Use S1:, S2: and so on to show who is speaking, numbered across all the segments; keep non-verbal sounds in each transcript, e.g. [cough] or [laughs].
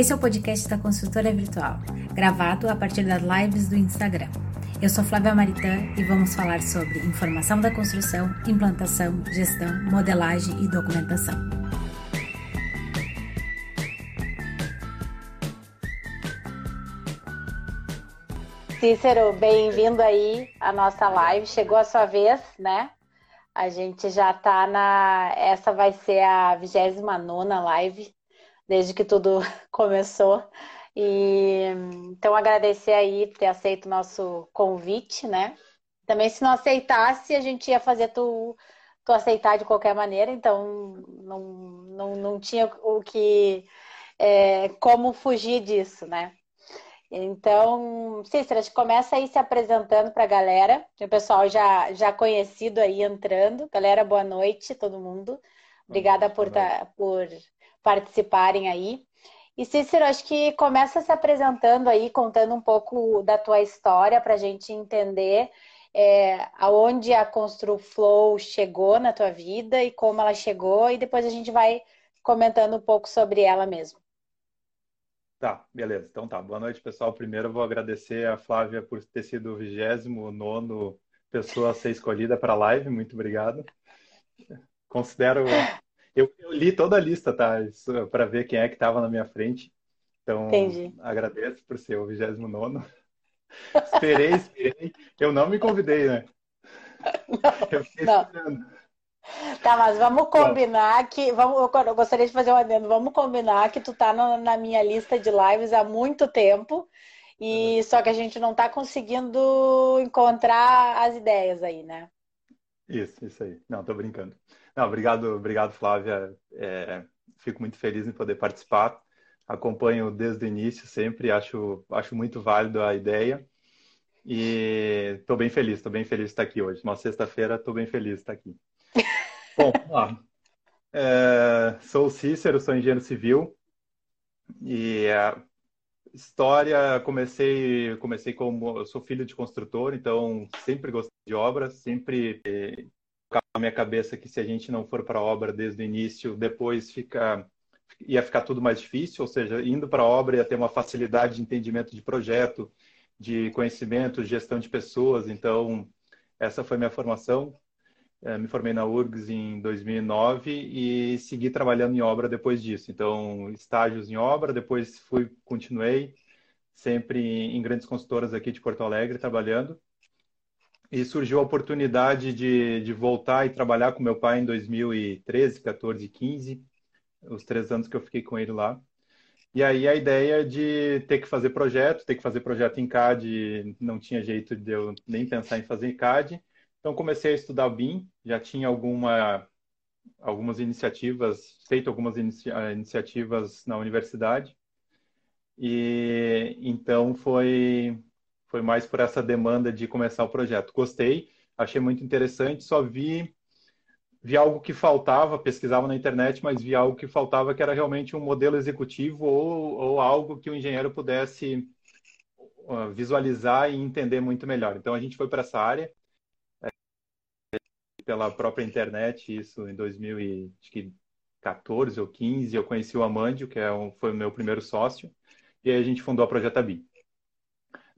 S1: Esse é o podcast da Consultora Virtual, gravado a partir das lives do Instagram. Eu sou Flávia Maritã e vamos falar sobre informação da construção, implantação, gestão, modelagem e documentação. Cícero, bem-vindo aí à nossa live. Chegou a sua vez, né? A gente já tá na. Essa vai ser a 29 live desde que tudo [laughs] começou. E então agradecer aí por ter aceito o nosso convite, né? Também se não aceitasse, a gente ia fazer tu, tu aceitar de qualquer maneira, então não, não, não tinha o que é, como fugir disso, né? Então, Cícera, a gente começa aí se apresentando para a galera. O pessoal já, já conhecido aí entrando. Galera, boa noite, todo mundo. Obrigada por, tá, por participarem aí. E Cícero, acho que começa se apresentando aí, contando um pouco da tua história para a gente entender é, aonde a ConstruFlow chegou na tua vida e como ela chegou, e depois a gente vai comentando um pouco sobre ela mesmo.
S2: Tá, beleza. Então tá. Boa noite, pessoal. Primeiro eu vou agradecer a Flávia por ter sido o 29 pessoa a ser escolhida para a live. Muito obrigado. Considero eu, eu, li toda a lista, tá? Para ver quem é que estava na minha frente. Então, Entendi. agradeço por ser o 29. [laughs] esperei, esperei. Eu não me convidei, né?
S1: eu fiquei não. esperando. Tá, mas vamos combinar que. Vamos, eu gostaria de fazer um adendo. Vamos combinar que tu tá no, na minha lista de lives há muito tempo. E uhum. só que a gente não tá conseguindo encontrar as ideias aí, né?
S2: Isso, isso aí. Não, tô brincando. Não, obrigado, obrigado, Flávia. É, fico muito feliz em poder participar. Acompanho desde o início sempre, acho, acho muito válido a ideia. E estou bem feliz, estou bem feliz de estar aqui hoje. Uma sexta-feira, estou bem feliz de estar aqui. [laughs] Bom, ó, é, sou o Cícero, sou engenheiro civil. E a história, comecei, comecei como... Eu sou filho de construtor, então sempre gostei de obras, sempre minha cabeça que se a gente não for para a obra desde o início, depois fica ia ficar tudo mais difícil, ou seja, indo para a obra ia ter uma facilidade de entendimento de projeto, de conhecimento, gestão de pessoas. Então, essa foi minha formação. É, me formei na URGS em 2009 e segui trabalhando em obra depois disso. Então, estágios em obra, depois fui, continuei sempre em grandes consultoras aqui de Porto Alegre trabalhando e surgiu a oportunidade de, de voltar e trabalhar com meu pai em 2013, 14, 15, os três anos que eu fiquei com ele lá. E aí a ideia de ter que fazer projeto, ter que fazer projeto em CAD, não tinha jeito de eu nem pensar em fazer em CAD. Então comecei a estudar o BIM, já tinha alguma, algumas iniciativas, feito algumas inicia, iniciativas na universidade. E então foi foi mais por essa demanda de começar o projeto. Gostei, achei muito interessante, só vi vi algo que faltava, pesquisava na internet, mas vi algo que faltava que era realmente um modelo executivo ou, ou algo que o engenheiro pudesse uh, visualizar e entender muito melhor. Então a gente foi para essa área é, pela própria internet, isso em 2014 ou 15, eu conheci o Amandio, que é um, foi o meu primeiro sócio, e aí a gente fundou a Projeta BIM.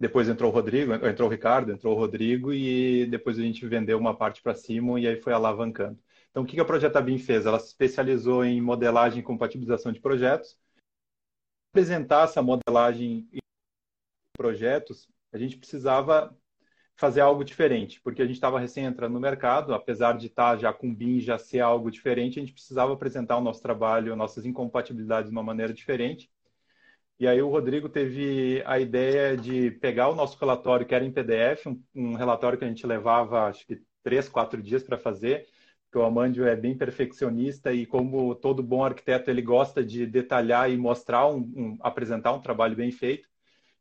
S2: Depois entrou o Rodrigo, entrou o Ricardo, entrou o Rodrigo e depois a gente vendeu uma parte para cima e aí foi alavancando. Então, o que a Projeta BIM fez? Ela se especializou em modelagem e compatibilização de projetos. Apresentar essa modelagem e projetos, a gente precisava fazer algo diferente, porque a gente estava recém entrando no mercado, apesar de estar já com BIM já ser algo diferente, a gente precisava apresentar o nosso trabalho, nossas incompatibilidades de uma maneira diferente. E aí o Rodrigo teve a ideia de pegar o nosso relatório, que era em PDF, um, um relatório que a gente levava, acho que três, quatro dias para fazer, porque o Amandio é bem perfeccionista e como todo bom arquiteto, ele gosta de detalhar e mostrar, um, um apresentar um trabalho bem feito.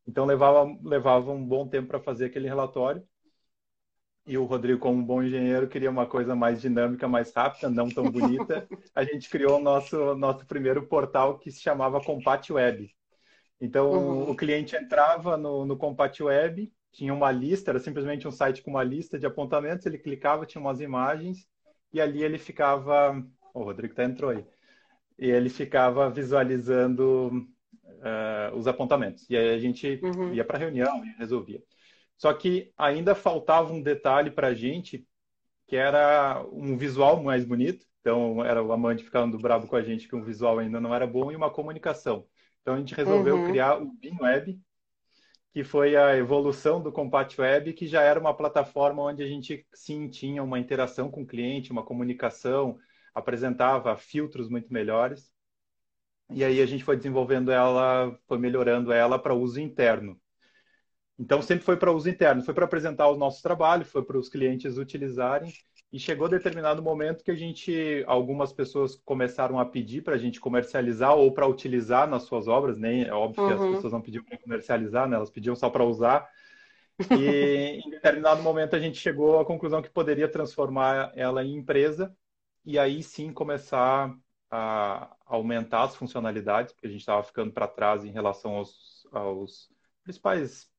S2: Então levava, levava um bom tempo para fazer aquele relatório. E o Rodrigo, como um bom engenheiro, queria uma coisa mais dinâmica, mais rápida, não tão bonita. [laughs] A gente criou o nosso, nosso primeiro portal que se chamava Compat Web. Então, uhum. o cliente entrava no, no Compat Web, tinha uma lista, era simplesmente um site com uma lista de apontamentos, ele clicava, tinha umas imagens, e ali ele ficava. O Rodrigo tá entrou aí. E ele ficava visualizando uh, os apontamentos. E aí a gente uhum. ia para a reunião e resolvia. Só que ainda faltava um detalhe para a gente, que era um visual mais bonito. Então, era o amante ficando bravo com a gente que o visual ainda não era bom e uma comunicação. Então, a gente resolveu uhum. criar o BIMWeb, que foi a evolução do Compat Web, que já era uma plataforma onde a gente sim tinha uma interação com o cliente, uma comunicação, apresentava filtros muito melhores. E aí a gente foi desenvolvendo ela, foi melhorando ela para uso interno. Então sempre foi para uso interno, foi para apresentar os nossos trabalhos, foi para os clientes utilizarem. E chegou determinado momento que a gente, algumas pessoas começaram a pedir para a gente comercializar ou para utilizar nas suas obras. Nem é óbvio uhum. que as uhum. pessoas não pediam para comercializar, né? Elas pediam só para usar. E em determinado momento a gente chegou à conclusão que poderia transformar ela em empresa e aí sim começar a aumentar as funcionalidades, porque a gente estava ficando para trás em relação aos, aos principais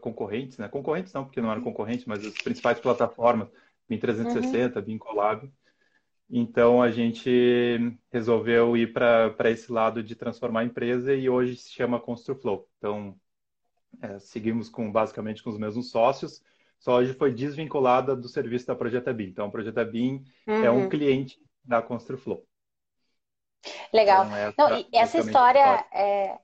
S2: concorrentes, né? Concorrentes não, porque não eram concorrentes, mas as principais plataformas, BIM 360, uhum. BIM Collab. Então a gente resolveu ir para esse lado de transformar a empresa e hoje se chama ConstruFlow. Então é, seguimos com basicamente com os mesmos sócios, só hoje foi desvinculada do serviço da Projeta BIM. Então a Projeta BIM uhum. é um uhum. cliente da ConstruFlow.
S1: Legal. Então, essa, Não, essa história é,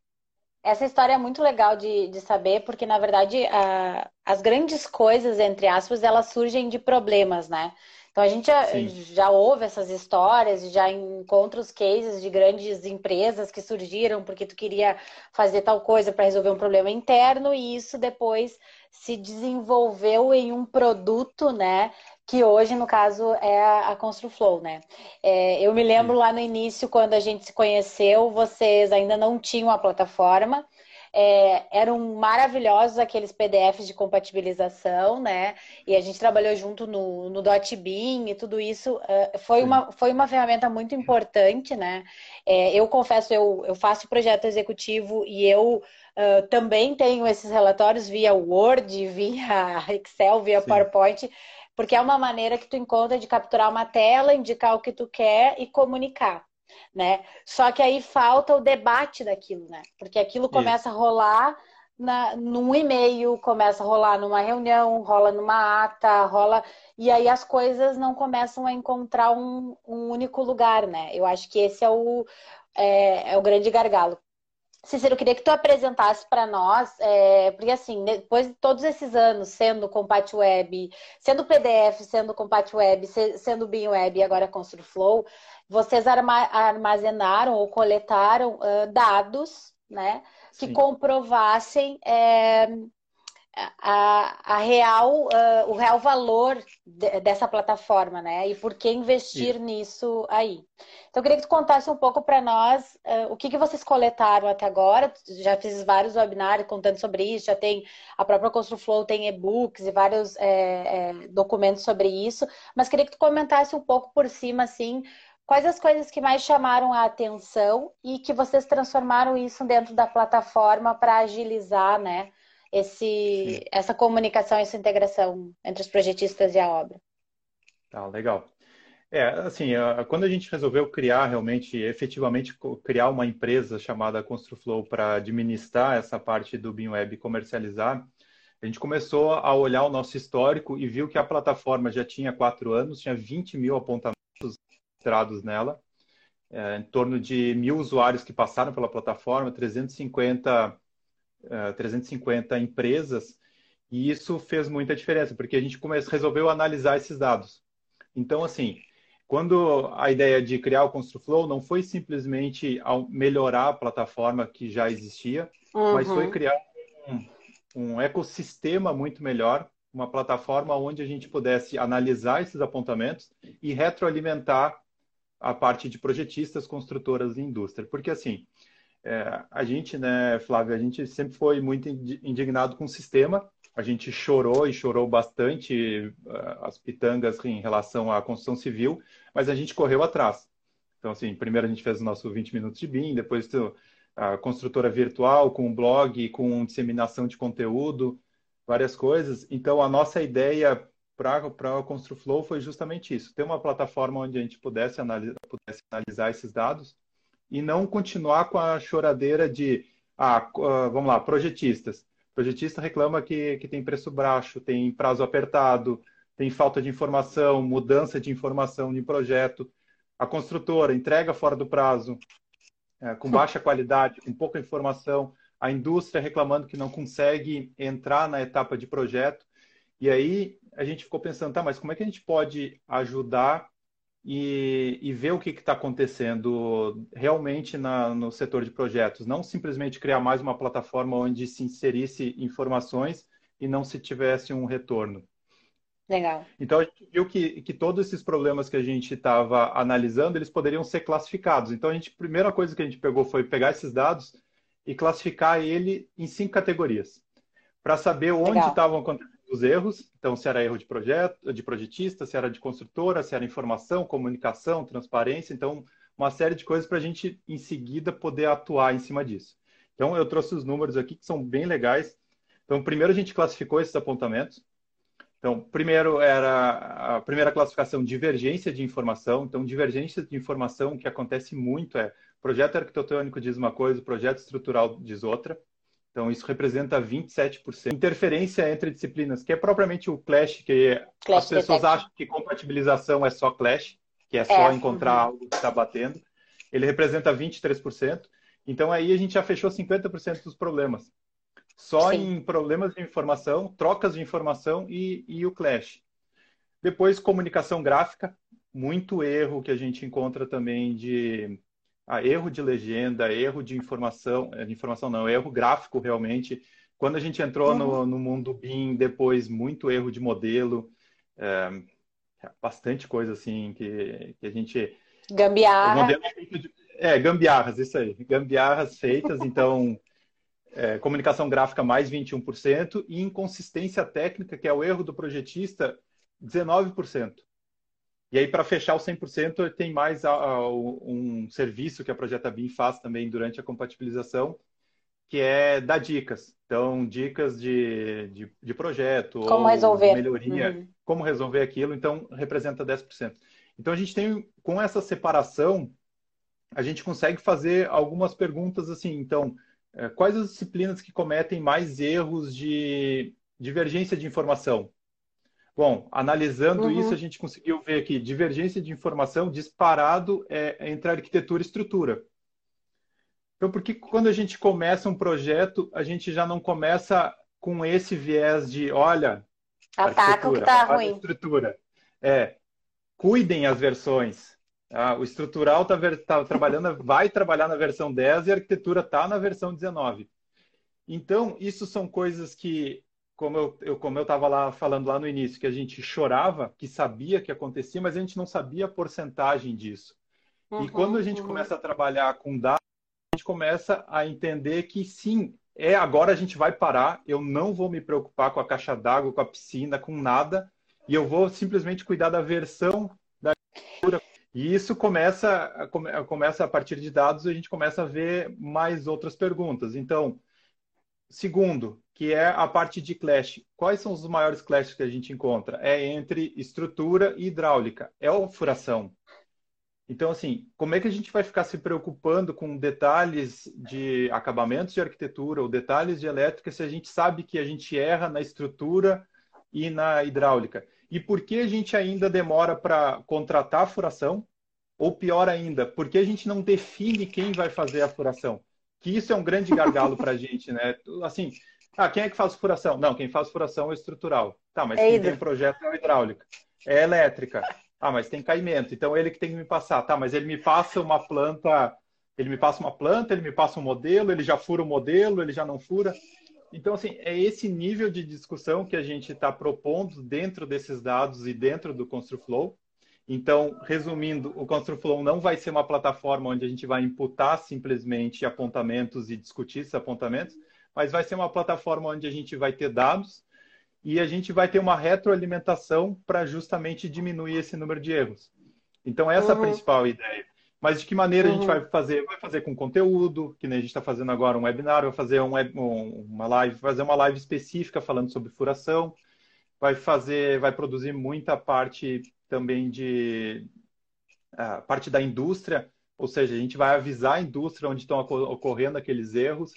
S1: essa história é muito legal de, de saber, porque, na verdade, a, as grandes coisas, entre aspas, elas surgem de problemas, né? Então, a gente já, já ouve essas histórias, já encontra os cases de grandes empresas que surgiram porque tu queria fazer tal coisa para resolver um problema interno e isso depois se desenvolveu em um produto, né? Que hoje, no caso, é a ConstruFlow, né? É, eu me lembro lá no início, quando a gente se conheceu, vocês ainda não tinham a plataforma. É, eram maravilhosos aqueles PDFs de compatibilização, né? E a gente trabalhou junto no, no DotBeam e tudo isso. Uh, foi, uma, foi uma ferramenta muito importante, né? É, eu confesso, eu, eu faço projeto executivo e eu Uh, também tenho esses relatórios via Word, [laughs] via Excel, via Sim. PowerPoint, porque é uma maneira que tu encontra de capturar uma tela, indicar o que tu quer e comunicar, né? Só que aí falta o debate daquilo, né? Porque aquilo começa Isso. a rolar na, num e-mail, começa a rolar numa reunião, rola numa ata, rola. E aí as coisas não começam a encontrar um, um único lugar, né? Eu acho que esse é o, é, é o grande gargalo. Cícero, eu queria que tu apresentasse para nós, é, porque assim, depois de todos esses anos sendo Compat Web, sendo PDF, sendo Compat Web, sendo BIM Web e agora ConstruFlow, vocês armazenaram ou coletaram uh, dados, né, que Sim. comprovassem é, a, a real, uh, o real valor de, dessa plataforma, né? E por que investir Isso. nisso aí. Então, eu queria que tu contasse um pouco para nós uh, o que, que vocês coletaram até agora. Já fiz vários webinários contando sobre isso, já tem a própria ConstruFlow tem e-books e vários é, é, documentos sobre isso, mas queria que tu comentasse um pouco por cima, assim, quais as coisas que mais chamaram a atenção e que vocês transformaram isso dentro da plataforma para agilizar, né? Esse, essa comunicação, essa integração entre os projetistas e a obra.
S2: Tá, legal. É, assim, quando a gente resolveu criar realmente, efetivamente criar uma empresa chamada ConstruFlow para administrar essa parte do BIMWeb e comercializar, a gente começou a olhar o nosso histórico e viu que a plataforma já tinha quatro anos, tinha 20 mil apontamentos registrados nela, é, em torno de mil usuários que passaram pela plataforma, 350 350 eh, empresas, e isso fez muita diferença, porque a gente começou, resolveu analisar esses dados. Então, assim, quando a ideia de criar o ConstruFlow não foi simplesmente melhorar a plataforma que já existia, uhum. mas foi criar um, um ecossistema muito melhor, uma plataforma onde a gente pudesse analisar esses apontamentos e retroalimentar a parte de projetistas, construtoras e indústria. Porque, assim, é, a gente, né, Flávio, a gente sempre foi muito indignado com o sistema. A gente chorou e chorou bastante uh, as pitangas em relação à construção civil, mas a gente correu atrás. Então, assim, primeiro a gente fez o nosso 20 minutos de BIM, depois a construtora virtual com blog, com disseminação de conteúdo, várias coisas. Então, a nossa ideia para a ConstruFlow foi justamente isso: ter uma plataforma onde a gente pudesse analisar, pudesse analisar esses dados e não continuar com a choradeira de Ah, uh, vamos lá, projetistas. Projetista reclama que, que tem preço baixo, tem prazo apertado, tem falta de informação, mudança de informação de projeto. A construtora entrega fora do prazo, é, com baixa qualidade, com pouca informação. A indústria reclamando que não consegue entrar na etapa de projeto. E aí a gente ficou pensando, tá, mas como é que a gente pode ajudar e, e ver o que está acontecendo realmente na, no setor de projetos? Não simplesmente criar mais uma plataforma onde se inserisse informações e não se tivesse um retorno.
S1: Legal.
S2: Então a gente viu que, que todos esses problemas que a gente estava analisando, eles poderiam ser classificados. Então a gente, a primeira coisa que a gente pegou foi pegar esses dados e classificar ele em cinco categorias, para saber onde estavam acontecendo os erros. Então se era erro de projeto, de projetista, se era de construtora, se era informação, comunicação, transparência. Então uma série de coisas para a gente em seguida poder atuar em cima disso. Então eu trouxe os números aqui que são bem legais. Então primeiro a gente classificou esses apontamentos. Então, primeiro era a primeira classificação divergência de informação. Então, divergência de informação que acontece muito é projeto arquitetônico diz uma coisa, projeto estrutural diz outra. Então, isso representa 27%. Interferência entre disciplinas, que é propriamente o clash, que clash as pessoas detect. acham que compatibilização é só clash, que é só é, encontrar uhum. algo que está batendo. Ele representa 23%. Então, aí a gente já fechou 50% dos problemas só Sim. em problemas de informação, trocas de informação e, e o clash. Depois, comunicação gráfica, muito erro que a gente encontra também de ah, erro de legenda, erro de informação, eh, de informação não, erro gráfico realmente. Quando a gente entrou uhum. no, no mundo BIM, depois muito erro de modelo, é, bastante coisa assim que, que a gente...
S1: Gambiarra.
S2: É, é, gambiarras, isso aí. Gambiarras feitas, então é, [laughs] comunicação gráfica mais 21% e inconsistência técnica, que é o erro do projetista, 19%. E aí, para fechar o 100%, tem mais a, a, um serviço que a Projeta BIM faz também durante a compatibilização, que é dar dicas. Então, dicas de, de, de projeto,
S1: como resolver.
S2: melhoria, uhum. como resolver aquilo. Então, representa 10%. Então, a gente tem, com essa separação, a gente consegue fazer algumas perguntas assim. Então, é, quais as disciplinas que cometem mais erros de divergência de informação? Bom, analisando uhum. isso, a gente conseguiu ver que divergência de informação disparado é entre arquitetura e estrutura. Então, por que quando a gente começa um projeto, a gente já não começa com esse viés de, olha,
S1: ataca o que está ruim.
S2: estrutura. É, cuidem as versões. Ah, o estrutural está tá trabalhando, [laughs] vai trabalhar na versão 10 e a arquitetura está na versão 19. Então, isso são coisas que, como eu, eu como eu estava lá falando lá no início, que a gente chorava, que sabia que acontecia, mas a gente não sabia a porcentagem disso. Uhum, e quando a gente uhum. começa a trabalhar com dados, a gente começa a entender que sim, é agora a gente vai parar, eu não vou me preocupar com a caixa d'água, com a piscina, com nada, e eu vou simplesmente cuidar da versão da arquitetura e isso começa, começa a partir de dados, a gente começa a ver mais outras perguntas. Então, segundo, que é a parte de clash. Quais são os maiores clashes que a gente encontra? É entre estrutura e hidráulica. É a furação. Então, assim, como é que a gente vai ficar se preocupando com detalhes de acabamentos de arquitetura ou detalhes de elétrica se a gente sabe que a gente erra na estrutura e na hidráulica? E por que a gente ainda demora para contratar a furação? Ou pior ainda, por que a gente não define quem vai fazer a furação? Que isso é um grande gargalo para a gente, né? Assim, ah, quem é que faz furação? Não, quem faz furação é estrutural. Tá, mas é quem tem projeto é hidráulica. É elétrica. Ah, mas tem caimento. Então ele que tem que me passar. Tá, mas ele me passa uma planta, ele me passa uma planta, ele me passa um modelo, ele já fura o modelo, ele já não fura. Então, assim, é esse nível de discussão que a gente está propondo dentro desses dados e dentro do ConstruFlow. Então, resumindo, o ConstruFlow não vai ser uma plataforma onde a gente vai imputar simplesmente apontamentos e discutir esses apontamentos, mas vai ser uma plataforma onde a gente vai ter dados e a gente vai ter uma retroalimentação para justamente diminuir esse número de erros. Então, essa uhum. é a uhum. principal ideia. Mas de que maneira uhum. a gente uhum. vai fazer? Vai fazer com conteúdo, que nem a gente está fazendo agora um webinar, vai fazer um, um, uma live, fazer uma live específica falando sobre furação, vai fazer, vai produzir muita parte também de a parte da indústria, ou seja, a gente vai avisar a indústria onde estão ocorrendo aqueles erros,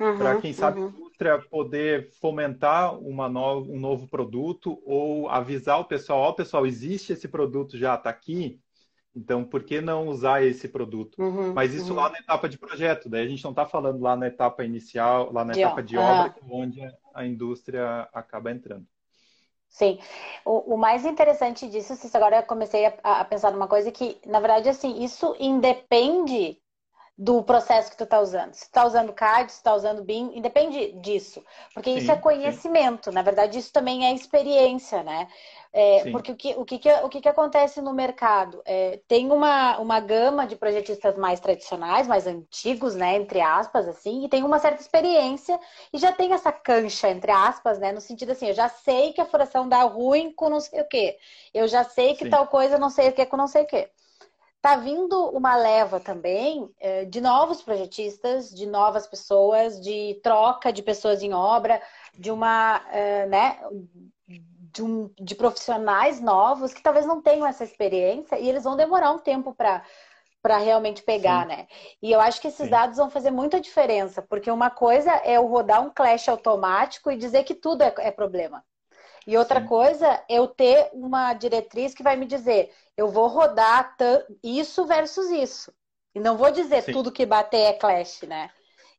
S2: uhum, para quem sabe uhum. a indústria poder fomentar uma no, um novo produto ou avisar o pessoal, ó, oh, pessoal, existe esse produto já, está aqui, então por que não usar esse produto? Uhum, Mas isso uhum. lá na etapa de projeto, daí a gente não está falando lá na etapa inicial, lá na de etapa de obra, onde a indústria acaba entrando.
S1: Sim. O, o, mais interessante disso, agora eu comecei a, a, pensar numa coisa que, na verdade, assim, isso independe do processo que tu está usando. Se tu está usando CAD, se tu está usando BIM, independe disso. Porque sim, isso é conhecimento. Sim. Na verdade, isso também é experiência, né? É, porque o que, o, que, o que, que acontece no mercado? É, tem uma, uma gama de projetistas mais tradicionais, mais antigos, né? Entre aspas, assim, e tem uma certa experiência e já tem essa cancha, entre aspas, né? No sentido assim, eu já sei que a furação dá ruim com não sei o quê. Eu já sei que Sim. tal coisa não sei o que com não sei o quê. Tá vindo uma leva também é, de novos projetistas, de novas pessoas, de troca de pessoas em obra, de uma, é, né, de, um, de profissionais novos que talvez não tenham essa experiência e eles vão demorar um tempo para para realmente pegar, Sim. né? E eu acho que esses Sim. dados vão fazer muita diferença, porque uma coisa é eu rodar um clash automático e dizer que tudo é, é problema. E outra Sim. coisa é eu ter uma diretriz que vai me dizer, eu vou rodar isso versus isso. E não vou dizer Sim. tudo que bater é clash, né?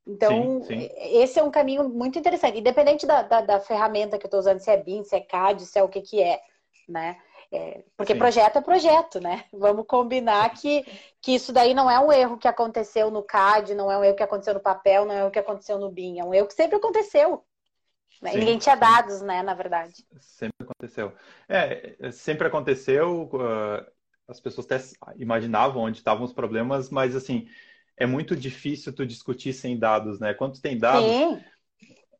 S1: Então, sim, sim. esse é um caminho muito interessante. Independente da, da, da ferramenta que eu estou usando, se é BIM, se é CAD, se é o que que é, né? É, porque sim. projeto é projeto, né? [laughs] Vamos combinar que, que isso daí não é um erro que aconteceu no CAD, não é um erro que aconteceu no papel, não é um erro que aconteceu no BIM, é um erro que sempre aconteceu. Sim, ninguém tinha dados, né, na verdade.
S2: Sempre aconteceu. É, sempre aconteceu, uh, as pessoas até imaginavam onde estavam os problemas, mas assim, é muito difícil tu discutir sem dados, né? Quando tu tem dados... Sim.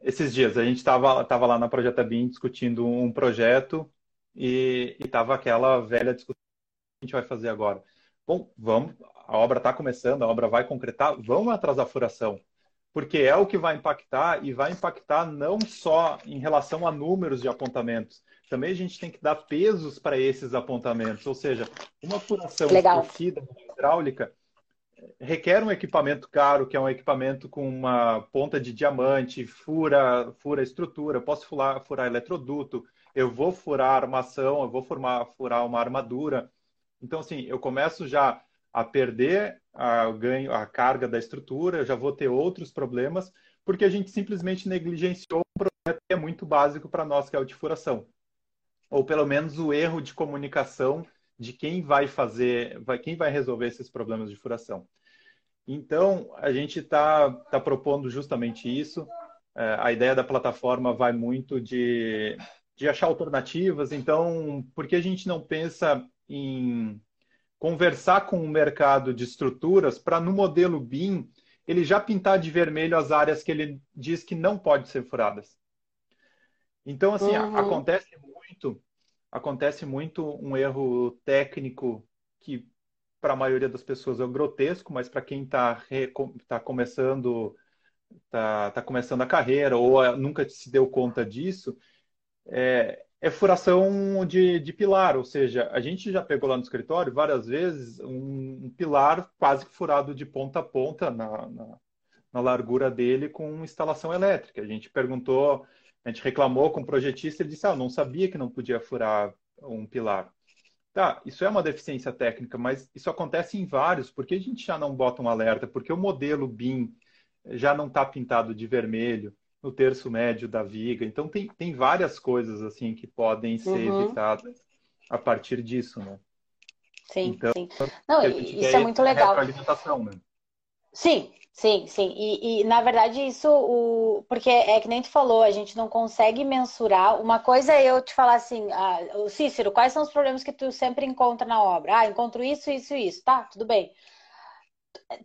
S2: Esses dias, a gente estava tava lá na Projeta BIM discutindo um projeto e estava aquela velha discussão que a gente vai fazer agora. Bom, vamos, a obra está começando, a obra vai concretar, vamos atrás da furação porque é o que vai impactar e vai impactar não só em relação a números de apontamentos, também a gente tem que dar pesos para esses apontamentos, ou seja, uma furação esquecida hidráulica requer um equipamento caro, que é um equipamento com uma ponta de diamante, fura, fura estrutura, posso furar, furar eletroduto, eu vou furar armação, eu vou formar, furar uma armadura. Então, assim, eu começo já a perder a ganho, a carga da estrutura, eu já vou ter outros problemas, porque a gente simplesmente negligenciou um projeto que é muito básico para nós, que é o de furação. Ou pelo menos o erro de comunicação de quem vai fazer, vai, quem vai resolver esses problemas de furação. Então, a gente está tá propondo justamente isso. É, a ideia da plataforma vai muito de, de achar alternativas. Então, por que a gente não pensa em conversar com o mercado de estruturas para, no modelo BIM, ele já pintar de vermelho as áreas que ele diz que não pode ser furadas. Então, assim, uhum. acontece muito, acontece muito um erro técnico que para a maioria das pessoas é grotesco, mas para quem está tá começando tá, tá começando a carreira ou nunca se deu conta disso, é, é furação de, de, pilar, ou seja, a gente já pegou lá no escritório várias vezes um, um pilar quase furado de ponta a ponta na, na, na, largura dele com instalação elétrica. A gente perguntou, a gente reclamou com o projetista e disse, ah, não sabia que não podia furar um pilar. Tá, isso é uma deficiência técnica, mas isso acontece em vários. Por que a gente já não bota um alerta? Porque o modelo BIM já não está pintado de vermelho no terço médio da viga. Então tem, tem várias coisas assim que podem ser uhum. evitadas a partir disso, né?
S1: Sim, então, sim. Não, isso é muito legal. Né? Sim, sim, sim. E, e, na verdade isso, o... porque é que nem tu falou, a gente não consegue mensurar. Uma coisa é eu te falar assim, ah, Cícero, quais são os problemas que tu sempre encontra na obra? Ah, encontro isso, isso, isso. Tá, tudo bem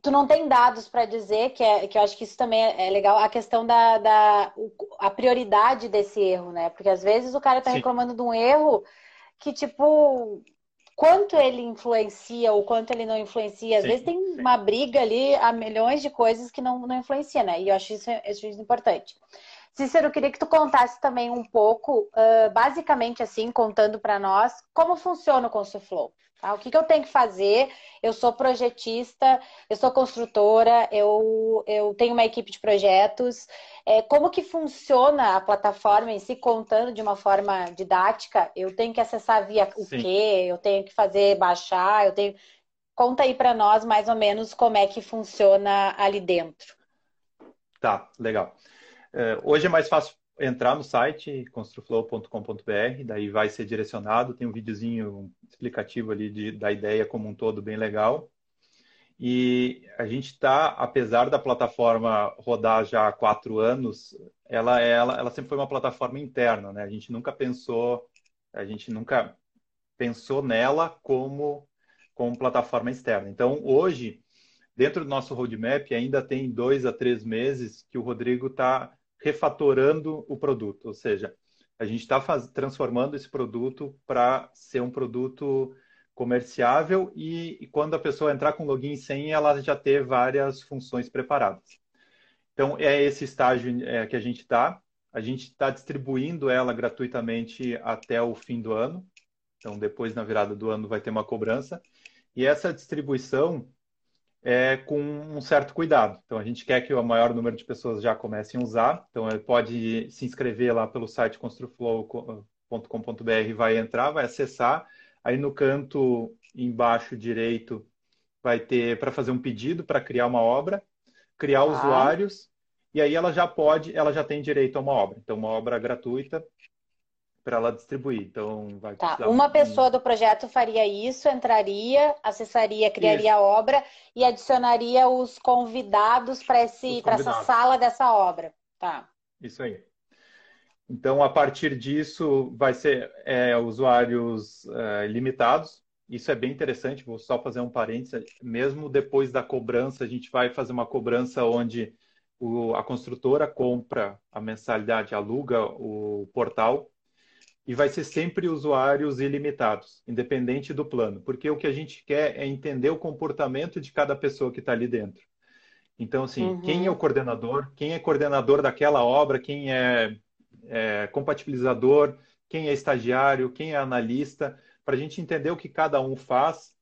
S1: tu não tem dados para dizer que, é, que eu acho que isso também é, é legal a questão da, da a prioridade desse erro, né? Porque às vezes o cara está reclamando de um erro que tipo quanto ele influencia ou quanto ele não influencia. Às sim, vezes tem sim. uma briga ali a milhões de coisas que não, não influencia, né? E eu acho isso, isso importante. Cícero, eu queria que tu contasse também um pouco, uh, basicamente assim, contando para nós, como funciona o ConstruFlow. Tá? O que, que, eu tenho que fazer? Eu sou projetista, eu sou construtora, eu, eu tenho uma equipe de projetos. É, como que funciona a plataforma em si, contando de uma forma didática? Eu tenho que acessar via o Sim. quê? Eu tenho que fazer, baixar, eu tenho... Conta aí para nós mais ou menos como é que funciona ali dentro.
S2: Tá, legal. É, hoje é mais fácil entrar no site construflow.com.br, daí vai ser direcionado, tem um videozinho explicativo ali de, da ideia como um todo bem legal. E a gente está, apesar da plataforma rodar já há quatro anos, ela, ela, ela sempre foi uma plataforma interna, né? A gente nunca pensou, a gente nunca pensou nela como, como plataforma externa. Então, hoje, dentro do nosso roadmap, ainda tem dois a três meses que o Rodrigo está refatorando o produto, ou seja, a gente está transformando esse produto para ser um produto comerciável e, e, quando a pessoa entrar com login e senha, ela já ter várias funções preparadas. Então, é esse estágio é, que a gente está. A gente está distribuindo ela gratuitamente até o fim do ano. Então, depois, na virada do ano, vai ter uma cobrança. E essa distribuição é, com um certo cuidado. Então, a gente quer que o maior número de pessoas já comecem a usar. Então, ele pode se inscrever lá pelo site construflow.com.br, vai entrar, vai acessar. Aí, no canto embaixo direito, vai ter para fazer um pedido para criar uma obra, criar ah. usuários, e aí ela já pode, ela já tem direito a uma obra. Então, uma obra gratuita para ela distribuir. Então, vai
S1: tá. Uma um... pessoa do projeto faria isso, entraria, acessaria, criaria isso. a obra e adicionaria os convidados para esse para essa sala dessa obra. Tá.
S2: Isso aí. Então, a partir disso, vai ser é, usuários é, limitados. Isso é bem interessante. Vou só fazer um parênteses. Mesmo depois da cobrança, a gente vai fazer uma cobrança onde o, a construtora compra a mensalidade, aluga o portal e vai ser sempre usuários ilimitados, independente do plano, porque o que a gente quer é entender o comportamento de cada pessoa que está ali dentro. Então, assim, uhum. quem é o coordenador, quem é coordenador daquela obra, quem é, é compatibilizador, quem é estagiário, quem é analista, para a gente entender o que cada um faz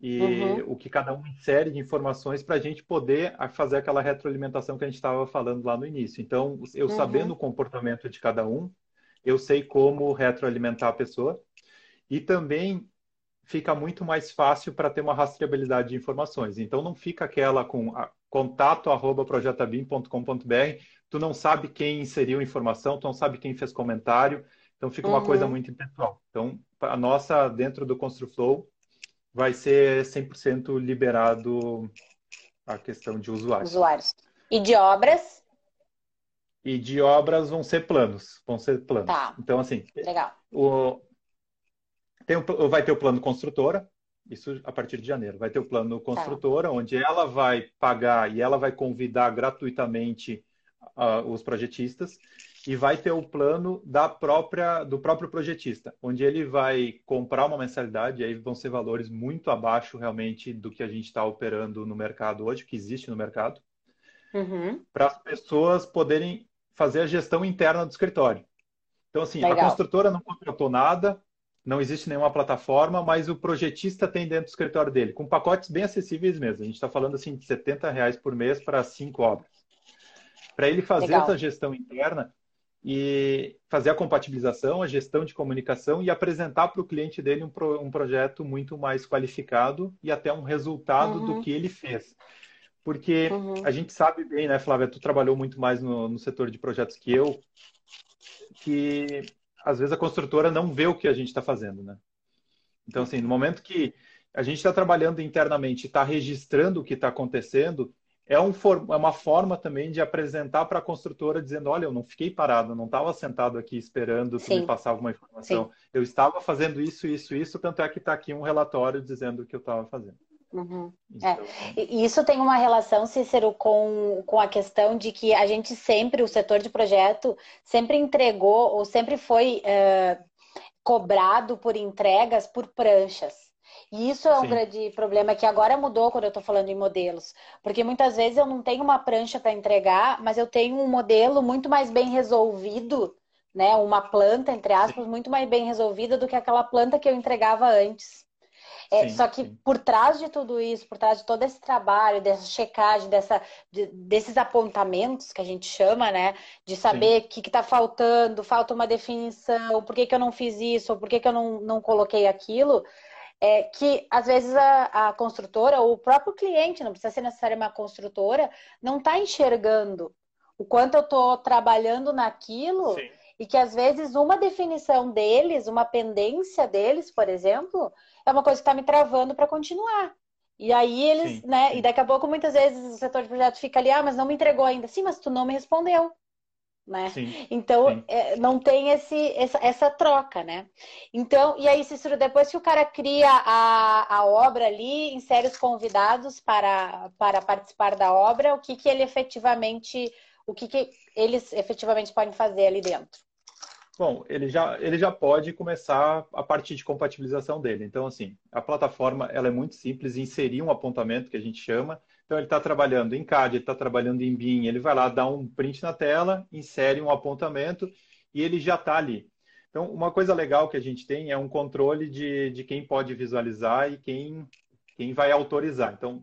S2: e uhum. o que cada um insere de informações para a gente poder fazer aquela retroalimentação que a gente estava falando lá no início. Então, eu uhum. sabendo o comportamento de cada um, eu sei como retroalimentar a pessoa e também fica muito mais fácil para ter uma rastreabilidade de informações. Então não fica aquela com contato@projetabim.com.br, tu não sabe quem inseriu informação, tu não sabe quem fez comentário, então fica uma uhum. coisa muito impessoal. Então a nossa dentro do ConstruFlow vai ser 100% liberado a questão de usuários.
S1: Usuários. E de obras?
S2: E de obras vão ser planos. Vão ser planos.
S1: Tá.
S2: Então, assim.
S1: Legal.
S2: O, tem o, vai ter o plano construtora, isso a partir de janeiro. Vai ter o plano construtora, tá. onde ela vai pagar e ela vai convidar gratuitamente uh, os projetistas. E vai ter o plano da própria, do próprio projetista, onde ele vai comprar uma mensalidade, e aí vão ser valores muito abaixo realmente do que a gente está operando no mercado hoje, que existe no mercado. Uhum. Para as pessoas poderem fazer a gestão interna do escritório. Então, assim, Legal. a construtora não contratou nada, não existe nenhuma plataforma, mas o projetista tem dentro do escritório dele, com pacotes bem acessíveis mesmo. A gente está falando assim de 70 reais por mês para cinco obras. Para ele fazer Legal. essa gestão interna e fazer a compatibilização, a gestão de comunicação e apresentar para o cliente dele um, pro, um, projeto muito mais qualificado e até um resultado uhum. do que ele fez. Porque uhum. a gente sabe bem, né, Flávia? Tu trabalhou muito mais no, no setor de projetos que eu, que às vezes a construtora não vê o que a gente está fazendo, né? Então, assim, no momento que a gente está trabalhando internamente, está registrando o que está acontecendo, é, um é, uma forma também de apresentar para a construtora dizendo, olha, eu não fiquei parado, não estava sentado aqui esperando tu me passar alguma informação. Sim. Eu estava fazendo isso, isso, isso, tanto é que está aqui um relatório dizendo o que eu estava fazendo.
S1: Uhum. É. Isso tem uma relação, Cícero, com, com a questão de que a gente sempre, o setor de projeto, sempre entregou ou sempre foi uh, cobrado por entregas por pranchas. E isso é um Sim. grande problema que agora mudou quando eu estou falando em modelos. Porque muitas vezes eu não tenho uma prancha para entregar, mas eu tenho um modelo muito mais bem resolvido, né? Uma planta, entre aspas, Sim. muito mais bem resolvida do que aquela planta que eu entregava antes. É, sim, só que sim. por trás de tudo isso, por trás de todo esse trabalho, dessa checagem, dessa, de, desses apontamentos que a gente chama, né? De saber o que está faltando, falta uma definição, por que, que eu não fiz isso, ou por que, que eu não, não coloquei aquilo, é que às vezes a, a construtora ou o próprio cliente, não precisa ser necessariamente uma construtora, não está enxergando o quanto eu estou trabalhando naquilo Sim. E que às vezes uma definição deles, uma pendência deles, por exemplo, é uma coisa que está me travando para continuar. E aí eles, Sim. né? E daqui a pouco muitas vezes o setor de projeto fica ali, ah, mas não me entregou ainda. Sim, mas tu não me respondeu né? Sim, então sim. É, não tem esse, essa, essa, troca, né? Então, e aí, Cícero, depois que o cara cria a, a obra ali, insere os convidados para, para participar da obra, o que, que ele efetivamente, o que, que eles efetivamente podem fazer ali dentro?
S2: Bom, ele já, ele já pode começar a partir de compatibilização dele. Então, assim, a plataforma ela é muito simples, inserir um apontamento que a gente chama, então, ele está trabalhando em CAD, ele está trabalhando em BIM, ele vai lá, dá um print na tela, insere um apontamento e ele já está ali. Então, uma coisa legal que a gente tem é um controle de, de quem pode visualizar e quem, quem vai autorizar. Então,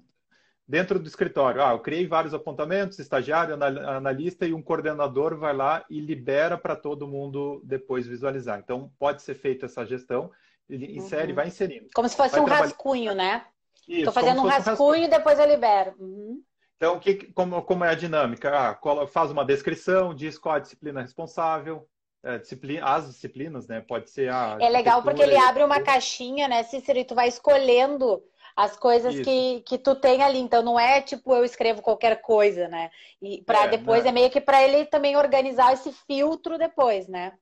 S2: dentro do escritório, ah, eu criei vários apontamentos, estagiário, analista e um coordenador vai lá e libera para todo mundo depois visualizar. Então, pode ser feita essa gestão, ele insere, uhum. vai inserindo.
S1: Como se fosse vai um trabalhar... rascunho, né? Estou fazendo um rascunho e depois eu libero. Uhum.
S2: Então, que, como, como é a dinâmica? Ah, faz uma descrição, diz qual a disciplina responsável, é, disciplina, as disciplinas, né? Pode ser a.
S1: É legal porque ele abre uma caixinha, né, Cícero, e tu vai escolhendo as coisas que, que tu tem ali. Então não é tipo eu escrevo qualquer coisa, né? E para é, depois né? é meio que para ele também organizar esse filtro depois, né?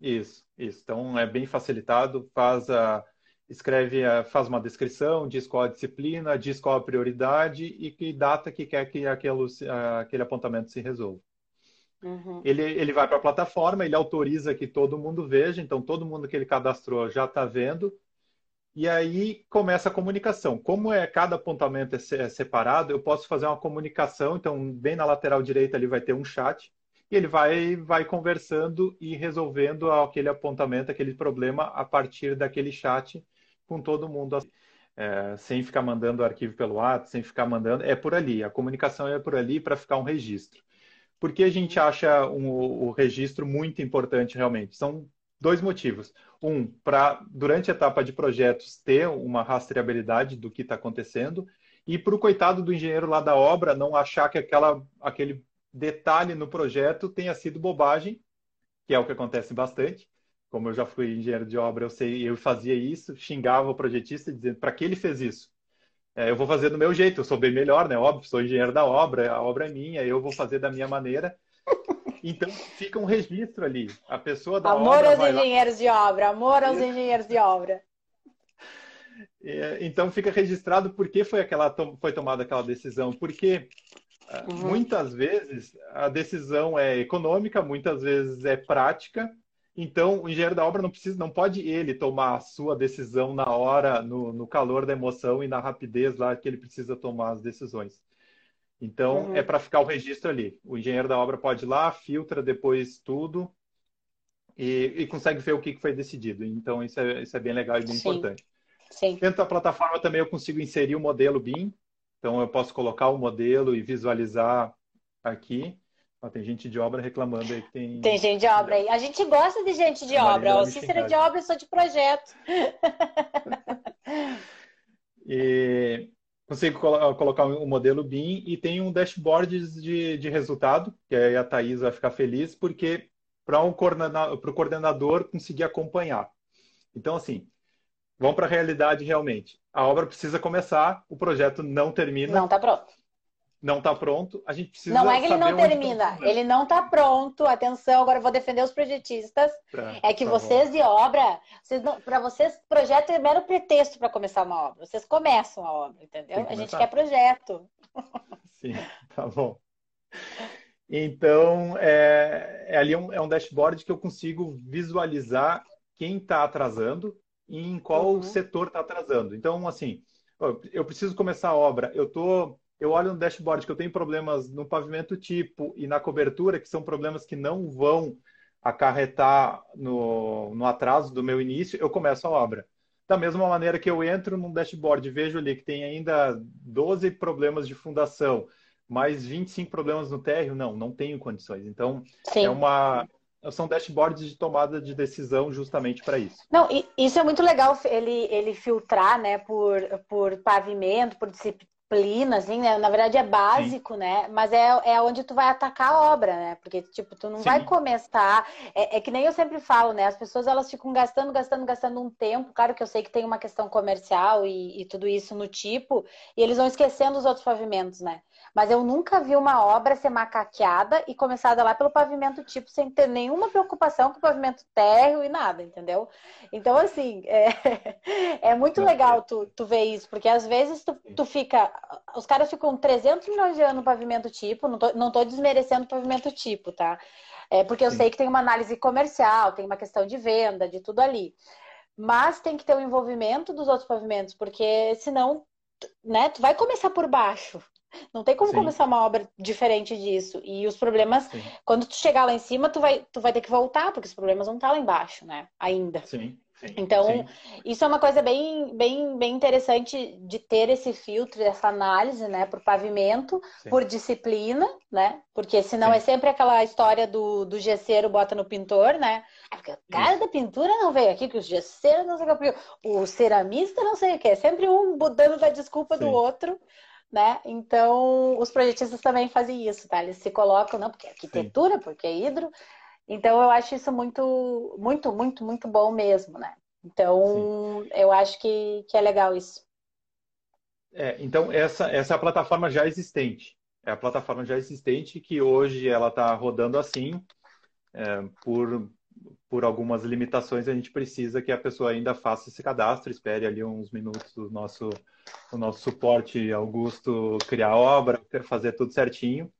S2: Isso, isso. Então é bem facilitado, faz a escreve, eh, faz uma descrição, diz qual a disciplina, diz qual a prioridade e que data que quer que aquele, aquele apontamento se resolva. Uhum. Ele, ele vai para a plataforma, ele autoriza que todo mundo veja, então todo mundo que ele cadastrou já está vendo, e aí começa a comunicação. Como é cada apontamento é, é separado, eu posso fazer uma comunicação, então bem na lateral direita ali vai ter um chat, e ele vai, vai conversando e resolvendo aquele apontamento, aquele problema a partir daquele chat com todo mundo, é, sem ficar mandando arquivo pelo WhatsApp, sem ficar mandando. É por ali, a comunicação é por ali para ficar um registro. Por que a gente acha um, o registro muito importante realmente? São dois motivos. Um, para, durante a etapa de projetos, ter uma rastreabilidade do que está acontecendo, e para o coitado do engenheiro lá da obra não achar que aquela, aquele detalhe no projeto tenha sido bobagem, que é o que acontece bastante, como eu já fui engenheiro de obra, eu sei, eu fazia isso, xingava o projetista dizendo para que ele fez isso. É, eu vou fazer do meu jeito, eu sou bem melhor, né? Óbvio, sou engenheiro da obra, a obra é minha, eu vou fazer da minha maneira. Então fica um registro ali. A pessoa da
S1: amor
S2: obra.
S1: Amor aos engenheiros lá... de obra, amor aos engenheiros de obra.
S2: É, então fica registrado por que foi, aquela, foi tomada aquela decisão. Porque ah, uhum. muitas vezes a decisão é econômica, muitas vezes é prática, então, o engenheiro da obra não precisa, não pode ele tomar a sua decisão na hora, no, no calor da emoção e na rapidez lá que ele precisa tomar as decisões. Então, uhum. é para ficar o registro ali. O engenheiro da obra pode ir lá, filtra depois tudo e, e consegue ver o que foi decidido. Então, isso é, isso é bem legal e bem Sim. importante. Sim. Dentro da plataforma também eu consigo inserir o modelo BIM. Então, eu posso colocar o modelo e visualizar aqui. Ó, tem gente de obra reclamando aí que tem.
S1: Tem gente de obra aí. A gente gosta de gente de obra. O Cícero de obra, eu sou de projeto. [laughs]
S2: e consigo colocar um modelo BIM e tem um dashboard de, de resultado, que aí a Thaís vai ficar feliz, porque para um coordenador, o coordenador conseguir acompanhar. Então, assim, vamos para a realidade realmente. A obra precisa começar, o projeto não termina.
S1: Não está pronto
S2: não está pronto, a gente precisa.
S1: Não é que ele não tá termina, tá ele não está pronto. Atenção, agora eu vou defender os projetistas. Tá, é que tá vocês bom. de obra, para vocês, projeto é mero pretexto para começar uma obra. Vocês começam a obra, entendeu? A gente quer projeto. [laughs] [laughs]
S2: Sim, tá bom. Então, é, é ali um, é um dashboard que eu consigo visualizar quem está atrasando. em qual uhum. setor está atrasando. Então, assim, eu preciso começar a obra, eu tô, eu olho no dashboard que eu tenho problemas no pavimento tipo e na cobertura, que são problemas que não vão acarretar no, no atraso do meu início, eu começo a obra. Da mesma maneira que eu entro num dashboard e vejo ali que tem ainda 12 problemas de fundação, mais 25 problemas no térreo, não, não tenho condições. Então, Sim. é uma são dashboards de tomada de decisão justamente para isso.
S1: Não, isso é muito legal ele, ele filtrar, né, por, por pavimento, por disciplina, assim, né? Na verdade é básico, Sim. né? Mas é, é onde tu vai atacar a obra, né? Porque, tipo, tu não Sim. vai começar. É, é, que nem eu sempre falo, né? As pessoas elas ficam gastando, gastando, gastando um tempo. Claro que eu sei que tem uma questão comercial e, e tudo isso no tipo, e eles vão esquecendo os outros pavimentos, né? Mas eu nunca vi uma obra ser macaqueada e começada lá pelo pavimento tipo, sem ter nenhuma preocupação com o pavimento térreo e nada, entendeu? Então, assim, [laughs] é, é muito legal tu, tu ver isso, porque às vezes tu, tu fica. Os caras ficam 300 milhões de anos no pavimento tipo, não tô, não tô desmerecendo o pavimento tipo, tá? É porque eu Sim. sei que tem uma análise comercial, tem uma questão de venda, de tudo ali. Mas tem que ter o envolvimento dos outros pavimentos, porque senão, né, tu vai começar por baixo. Não tem como Sim. começar uma obra diferente disso. E os problemas, Sim. quando tu chegar lá em cima, tu vai, tu vai ter que voltar, porque os problemas vão estar lá embaixo, né? Ainda.
S2: Sim.
S1: Então, Sim. isso é uma coisa bem, bem, bem interessante de ter esse filtro, essa análise, né, por pavimento, Sim. por disciplina, né? Porque senão Sim. é sempre aquela história do, do gesseiro bota no pintor, né? É porque o cara da pintura não veio aqui, que o gesseiro não sei o que, o ceramista não sei o que. É sempre um dando da desculpa do outro né? Então, os projetistas também fazem isso, tá? Eles se colocam, não, porque é arquitetura, Sim. porque é hidro. Então, eu acho isso muito, muito, muito, muito bom mesmo, né? Então, Sim. eu acho que, que é legal isso.
S2: É, então, essa, essa é a plataforma já existente. É a plataforma já existente que hoje ela está rodando assim, é, por por algumas limitações, a gente precisa que a pessoa ainda faça esse cadastro, espere ali uns minutos do nosso, do nosso suporte Augusto criar a obra, fazer tudo certinho,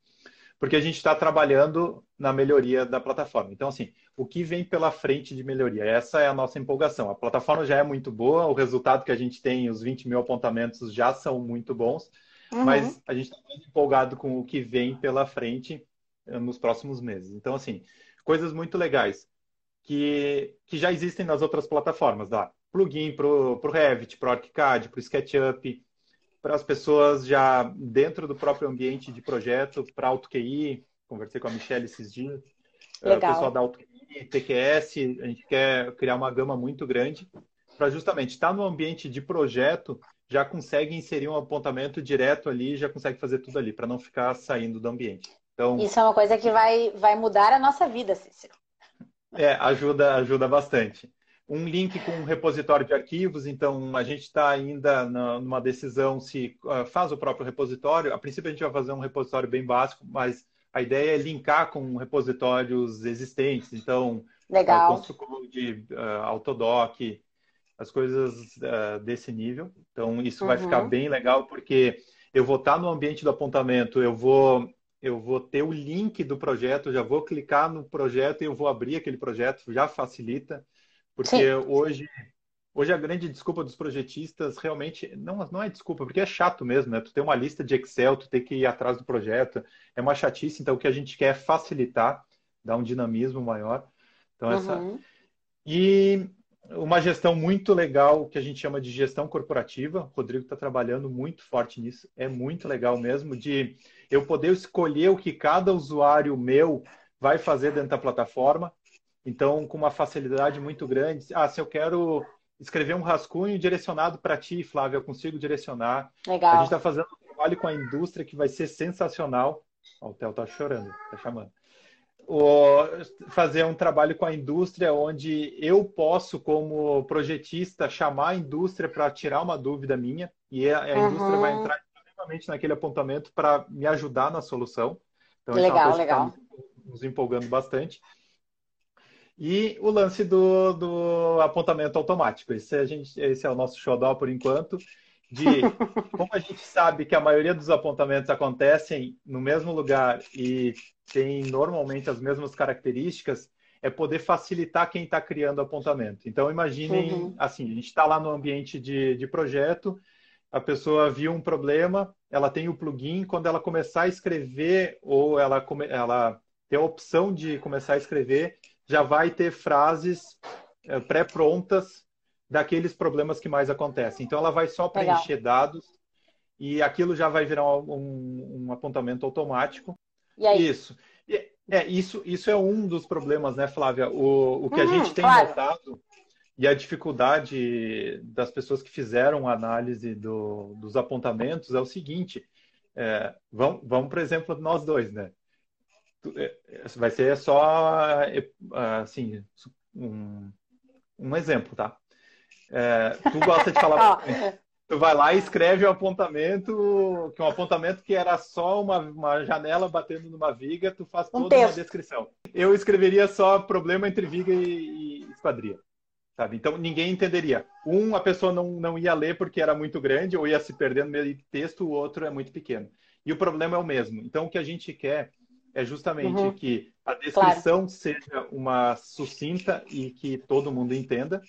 S2: porque a gente está trabalhando na melhoria da plataforma. Então, assim, o que vem pela frente de melhoria? Essa é a nossa empolgação. A plataforma já é muito boa, o resultado que a gente tem, os 20 mil apontamentos já são muito bons, uhum. mas a gente está muito empolgado com o que vem pela frente eh, nos próximos meses. Então, assim, coisas muito legais que, que já existem nas outras plataformas, da plugin para o Revit, para o ArchiCAD, para o SketchUp, para as pessoas já dentro do próprio ambiente de projeto, para AutoQI, conversei com a Michelle esses dias,
S1: Legal. o
S2: pessoal da AutoQI, TQS, a gente quer criar uma gama muito grande para justamente estar tá no ambiente de projeto, já consegue inserir um apontamento direto ali, já consegue fazer tudo ali, para não ficar saindo do ambiente.
S1: Então, Isso é uma coisa que vai, vai mudar a nossa vida, Cícero.
S2: É, ajuda, ajuda bastante. Um link com um repositório de arquivos, então a gente está ainda numa decisão se uh, faz o próprio repositório. A princípio a gente vai fazer um repositório bem básico, mas a ideia é linkar com repositórios existentes. Então,
S1: Legal.
S2: Uh, Construcode, uh, Autodoc, as coisas uh, desse nível. Então, isso uhum. vai ficar bem legal, porque eu vou estar tá no ambiente do apontamento, eu vou eu vou ter o link do projeto, já vou clicar no projeto e eu vou abrir aquele projeto, já facilita, porque Sim. hoje hoje a grande desculpa dos projetistas realmente não, não é desculpa, porque é chato mesmo, né? Tu tem uma lista de Excel, tu tem que ir atrás do projeto, é uma chatice, então o que a gente quer é facilitar, dar um dinamismo maior. Então uhum. essa e uma gestão muito legal que a gente chama de gestão corporativa. O Rodrigo está trabalhando muito forte nisso. É muito legal mesmo de eu poder escolher o que cada usuário meu vai fazer dentro da plataforma. Então, com uma facilidade muito grande. Ah, se eu quero escrever um rascunho direcionado para ti, Flávia, eu consigo direcionar.
S1: Legal. A
S2: gente está fazendo um trabalho com a indústria que vai ser sensacional. o Theo está chorando, está chamando fazer um trabalho com a indústria onde eu posso, como projetista, chamar a indústria para tirar uma dúvida minha e a, a uhum. indústria vai entrar diretamente naquele apontamento para me ajudar na solução.
S1: Então, legal, é legal. Tá
S2: nos empolgando bastante. E o lance do, do apontamento automático. Esse, a gente, esse é o nosso xodó por enquanto. De como a gente sabe que a maioria dos apontamentos acontecem no mesmo lugar e tem normalmente as mesmas características, é poder facilitar quem está criando apontamento. Então, imaginem, uhum. assim, a gente está lá no ambiente de, de projeto, a pessoa viu um problema, ela tem o plugin, quando ela começar a escrever ou ela, ela ter a opção de começar a escrever, já vai ter frases é, pré-prontas daqueles problemas que mais acontecem. Então, ela vai só preencher Legal. dados e aquilo já vai virar um, um apontamento automático. Isso. É, isso, isso é um dos problemas, né, Flávia? O, o que a uhum, gente tem claro. notado e a dificuldade das pessoas que fizeram a análise do, dos apontamentos é o seguinte: é, vamos, vamos, por exemplo, nós dois, né? É, vai ser só é, assim um, um exemplo, tá? É, tu gosta de falar. [laughs] [laughs] tu vai lá e escreve o um apontamento, que é um apontamento que era só uma, uma janela batendo numa viga, tu faz toda um uma descrição. Eu escreveria só problema entre viga e, e esquadria. Sabe? Então ninguém entenderia. Um, a pessoa não, não ia ler porque era muito grande ou ia se perder no meio de texto, o outro é muito pequeno. E o problema é o mesmo. Então o que a gente quer é justamente uhum. que a descrição claro. seja uma sucinta e que todo mundo entenda,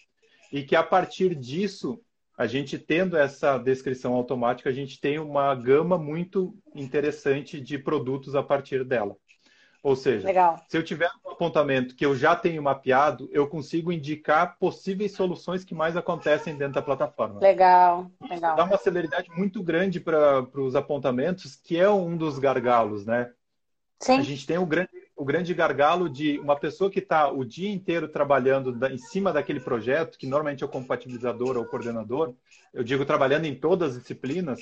S2: e que a partir disso a gente tendo essa descrição automática, a gente tem uma gama muito interessante de produtos a partir dela. Ou seja, Legal. se eu tiver um apontamento que eu já tenho mapeado, eu consigo indicar possíveis soluções que mais acontecem dentro da plataforma.
S1: Legal, legal.
S2: Dá uma celeridade muito grande para os apontamentos, que é um dos gargalos, né? Sim. A gente tem o grande, o grande gargalo de uma pessoa que está o dia inteiro trabalhando em cima daquele projeto, que normalmente é o compatibilizador ou o coordenador, eu digo trabalhando em todas as disciplinas,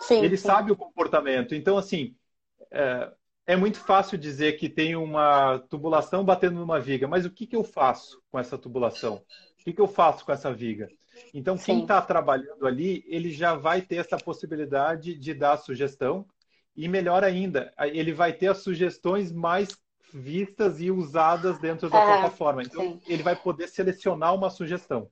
S2: sim, ele sim. sabe o comportamento. Então, assim, é, é, muito fácil dizer que tem uma tubulação batendo numa viga, mas o que, que eu faço com essa tubulação? O que, que eu faço com essa viga? Então, quem está trabalhando ali, ele já vai ter essa possibilidade de dar sugestão e melhor ainda, ele vai ter as sugestões mais vistas e usadas dentro da é, plataforma. Então, sim. ele vai poder selecionar uma sugestão.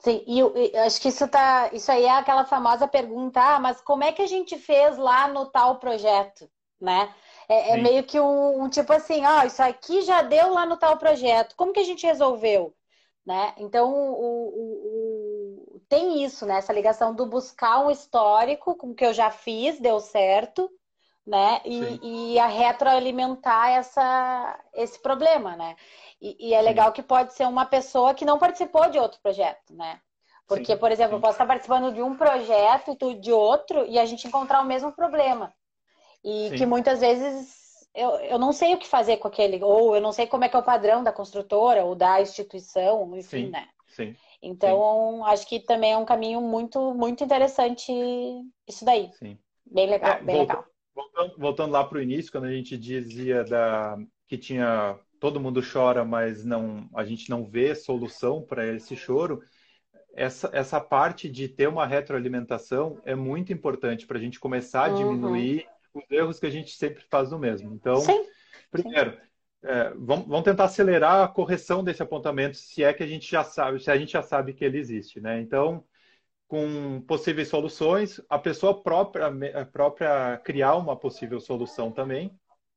S1: Sim, e, e acho que isso tá, isso aí é aquela famosa pergunta, ah, mas como é que a gente fez lá no tal projeto, né? É, é meio que um, um, tipo assim, ó, isso aqui já deu lá no tal projeto, como que a gente resolveu, né? Então, o, o, o, tem isso, né? Essa ligação do buscar um histórico com o que eu já fiz, deu certo, né? E, e, a retroalimentar essa, esse problema, né? E, e é Sim. legal que pode ser uma pessoa que não participou de outro projeto, né? Porque, Sim. por exemplo, Sim. eu posso estar participando de um projeto e tu de outro e a gente encontrar o mesmo problema. E que muitas vezes eu, eu não sei o que fazer com aquele, ou eu não sei como é que é o padrão da construtora ou da instituição, enfim, né?
S2: Sim.
S1: Então, acho que também é um caminho muito, muito interessante isso daí. Sim. Bem legal, é, bem legal.
S2: Voltando, voltando lá para o início, quando a gente dizia da, que tinha todo mundo chora, mas não a gente não vê solução para esse choro, essa, essa parte de ter uma retroalimentação é muito importante para a gente começar a uhum. diminuir uhum. os erros que a gente sempre faz no mesmo. Então, Sim. primeiro, é, vamos, vamos, tentar acelerar a correção desse apontamento, se é que a gente já sabe, se a gente já sabe que ele existe, né? Então, com possíveis soluções, a pessoa própria, a própria criar uma possível solução também.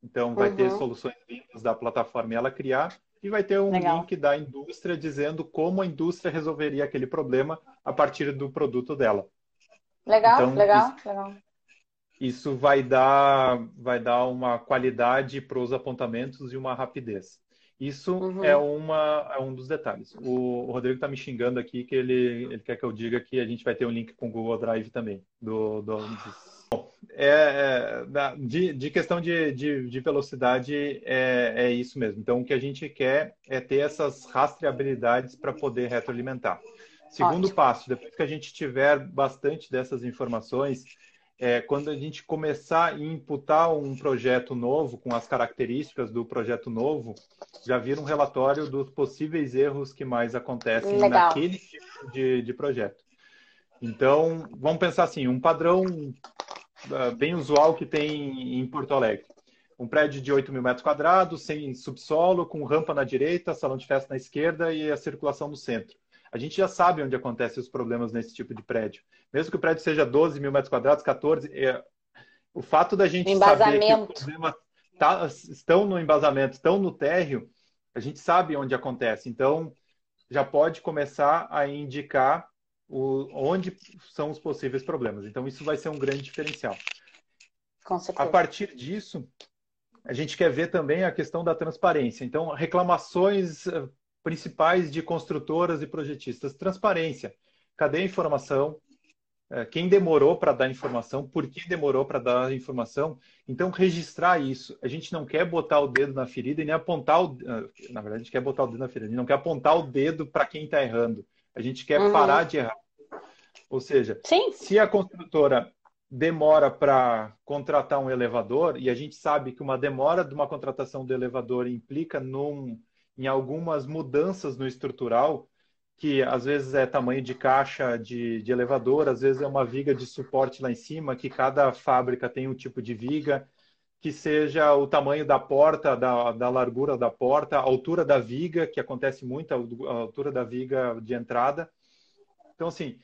S2: Então, vai uhum. ter soluções vindas da plataforma e ela criar, e vai ter um legal. link da indústria dizendo como a indústria resolveria aquele problema a partir do produto dela.
S1: Legal, então, legal,
S2: isso,
S1: legal.
S2: Isso vai dar, vai dar uma qualidade para os apontamentos e uma rapidez. Isso uhum. é, uma, é um dos detalhes. O, o Rodrigo está me xingando aqui que ele, ele quer que eu diga que a gente vai ter um link com o Google Drive também. Do, do, Bom, é, é, de, de, questão de, de, de velocidade, é, é, isso mesmo. Então, o que a gente quer é ter essas rastreabilidades para poder retroalimentar. Segundo Ótimo. passo, depois que a gente tiver bastante dessas informações, é, quando a gente começar a imputar um projeto novo, com as características do projeto novo, já vira um relatório dos possíveis erros que mais acontecem Legal. naquele tipo de, de projeto. Então, vamos pensar assim, um padrão uh, bem usual que tem em Porto Alegre. Um prédio de 8 mil metros quadrados, sem subsolo, com rampa na direita, salão de festa na esquerda e a circulação no centro. A gente já sabe onde acontecem os problemas nesse tipo de prédio. Mesmo que o prédio seja 12 mil metros quadrados, 14, é... o fato da gente saber que os problemas tá, estão no embasamento, estão no térreo, A gente sabe onde acontece, então já pode começar a indicar o, onde são os possíveis problemas. Então, isso vai ser um grande diferencial. A partir disso, a gente quer ver também a questão da transparência. Então, reclamações eh, principais de construtoras e projetistas. Transparência. Cadê a informação? Eh, quem demorou para dar informação? Por que demorou para dar informação? Então, registrar isso. A gente não quer botar o dedo na ferida e nem apontar o... Eh, na verdade, a gente quer botar o dedo na ferida. A gente não quer apontar o dedo para quem está errando. A gente quer uhum. parar de errar. Ou seja, Sim. se a construtora demora para contratar um elevador, e a gente sabe que uma demora de uma contratação do elevador implica num, em algumas mudanças no estrutural, que às vezes é tamanho de caixa de, de elevador, às vezes é uma viga de suporte lá em cima, que cada fábrica tem um tipo de viga, que seja o tamanho da porta, da, da largura da porta, a altura da viga, que acontece muito, a altura da viga de entrada. Então, assim,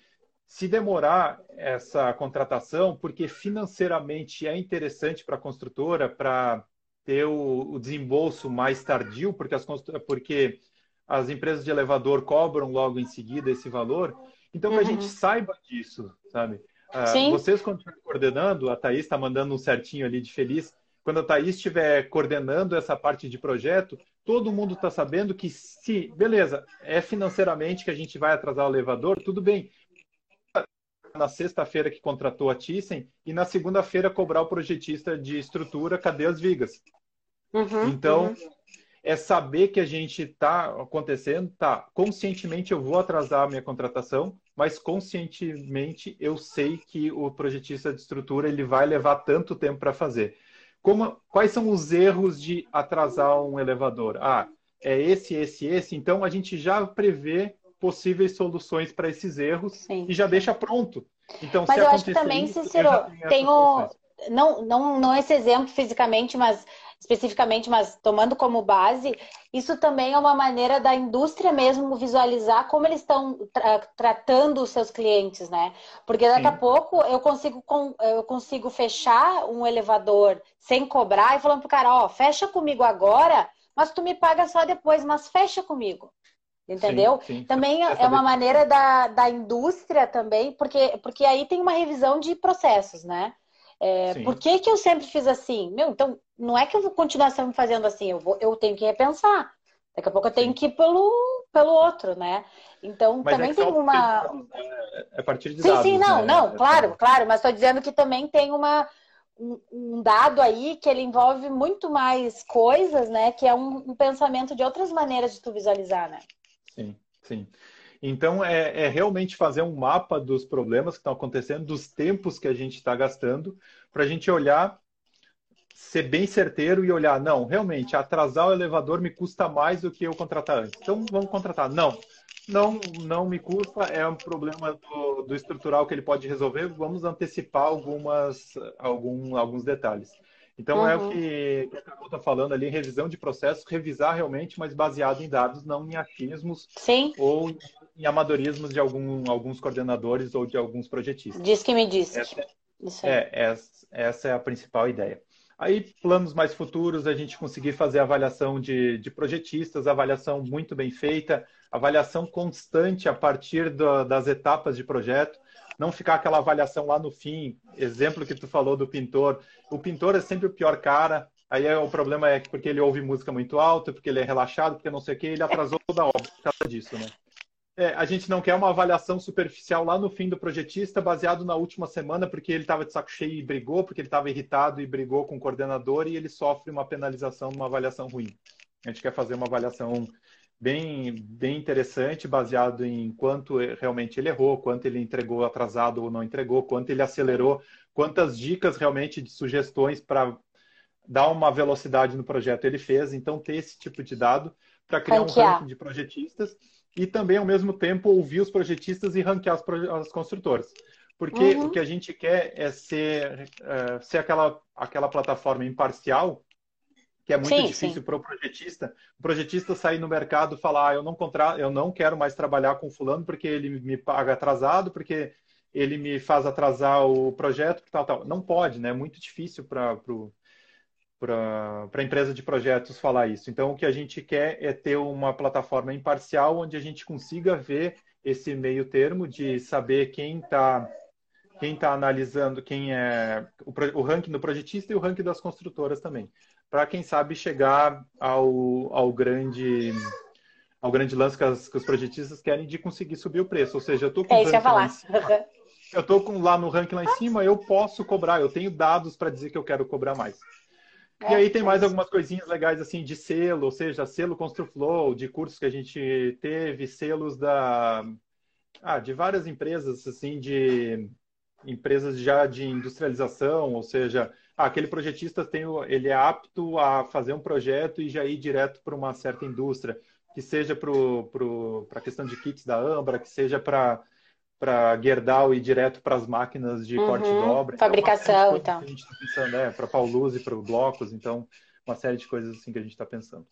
S2: se demorar essa contratação, porque financeiramente é interessante para a construtora para ter o, o, desembolso mais tardio, porque as, porque as empresas de elevador cobram logo em seguida esse valor. Então, que a gente uhum. saiba disso, sabe? Uh, vocês, quando estiverem coordenando, a Thaís está mandando um certinho ali de feliz. Quando a Thaís estiver coordenando essa parte de projeto, todo mundo está sabendo que se, beleza, é financeiramente que a gente vai atrasar o elevador, tudo bem, na sexta-feira que contratou a Thyssen e na segunda-feira cobrar o projetista de estrutura, cadê as vigas? Uhum, então, uhum. é saber que a gente está acontecendo, tá, conscientemente eu vou atrasar a minha contratação, mas conscientemente eu sei que o projetista de estrutura ele vai levar tanto tempo para fazer. Como, quais são os erros de atrasar um elevador? Ah, é esse, esse, esse. Então a gente já prevê possíveis soluções para esses erros Sim. e já deixa pronto. Então,
S1: mas eu acho que também, isso, Cicero, tem o. Não, não, não esse exemplo fisicamente, mas especificamente, mas tomando como base, isso também é uma maneira da indústria mesmo visualizar como eles estão tra tratando os seus clientes, né? Porque daqui Sim. a pouco eu consigo, eu consigo fechar um elevador sem cobrar e falando pro cara, ó, fecha comigo agora, mas tu me paga só depois, mas fecha comigo. Entendeu? Sim, sim. Também é uma maneira da, da indústria também, porque, porque aí tem uma revisão de processos, né? É, por que, que eu sempre fiz assim? Meu, então, não é que eu vou continuar sempre fazendo assim, eu, vou, eu tenho que repensar. Daqui a pouco eu tenho que ir pelo, pelo outro, né? Então, mas é também é tem uma.
S2: É a partir de
S1: sim,
S2: dados,
S1: sim, não,
S2: né?
S1: não, é claro, claro, mas estou dizendo que também tem uma, um, um, dado aí que ele envolve muito mais coisas, né? Que é um, um pensamento de outras maneiras de tu visualizar, né?
S2: Sim, sim. Então, é, é, realmente fazer um mapa dos problemas que estão acontecendo, dos tempos que a gente está gastando, para a gente olhar, ser bem certeiro e olhar, não, realmente, atrasar o elevador me custa mais do que eu contratar antes. Então, vamos contratar. Não, não, não me custa, é um problema do, do estrutural que ele pode resolver, vamos antecipar algumas, algum, alguns detalhes. Então uhum. é o uhum. que, que a Carol está falando ali, revisão de processos, revisar realmente, mas baseado em dados, não em achismos
S1: Sim.
S2: ou em amadorismos de algum, alguns coordenadores ou de alguns projetistas.
S1: Diz que me disse.
S2: Essa, é, essa, essa é a principal ideia. Aí, planos mais futuros, a gente conseguir fazer avaliação de, de projetistas, avaliação muito bem feita, avaliação constante a partir das etapas de projeto não ficar aquela avaliação lá no fim. Exemplo que tu falou do pintor. O pintor é sempre o pior cara. Aí é, o problema é que porque ele ouve música muito alta, porque ele é relaxado, porque não sei o que, ele atrasou toda a obra por causa disso, né? É, a gente não quer uma avaliação superficial lá no fim do projetista, baseado na última semana, porque ele estava de saco cheio e brigou, porque ele estava irritado e brigou com o coordenador e ele sofre uma penalização numa avaliação ruim. A gente quer fazer uma avaliação bem, bem interessante, baseado em quanto realmente ele errou, quanto ele entregou atrasado ou não entregou, quanto ele acelerou, quantas dicas realmente de sugestões para dar uma velocidade no projeto ele fez. Então, ter esse tipo de dado para criar ranquear. um ranking de projetistas e também, ao mesmo tempo, ouvir os projetistas e ranquear as, as construtoras. Porque uhum. o que a gente quer é ser, é, ser aquela, aquela plataforma imparcial que é muito sim, difícil para o projetista. O projetista sair no mercado e falar, ah, eu não contra... eu não quero mais trabalhar com fulano porque ele me paga atrasado, porque ele me faz atrasar o projeto, tal, tal. Não pode, né? É muito difícil para o para a empresa de projetos falar isso. Então, o que a gente quer é ter uma plataforma imparcial onde a gente consiga ver esse meio termo de saber quem está quem está analisando, quem é o, o, ranking do projetista e o ranking das construtoras também, para quem sabe chegar ao, ao grande ao grande lance que, as, que, os projetistas querem de conseguir subir o preço. Ou seja, eu estou com
S1: é, isso falar.
S2: eu estou lá no ranking lá em cima, eu posso cobrar, eu tenho dados para dizer que eu quero cobrar mais. É, e aí tem mais algumas coisinhas legais assim de selo, ou seja, selo ConstruFlow, de cursos que a gente teve, selos da ah, de várias empresas assim de empresas já de industrialização, ou seja, ah, aquele projetista tem ele é apto a fazer um projeto e já ir direto para uma certa indústria, que seja para a questão de kits da Ambra, que seja para para Gerdau e direto para as máquinas de uhum, corte e dobra.
S1: Então, fabricação, então.
S2: a gente está pensando, é, para Paulus e para Blocos, então, uma série de coisas assim que a gente está pensando.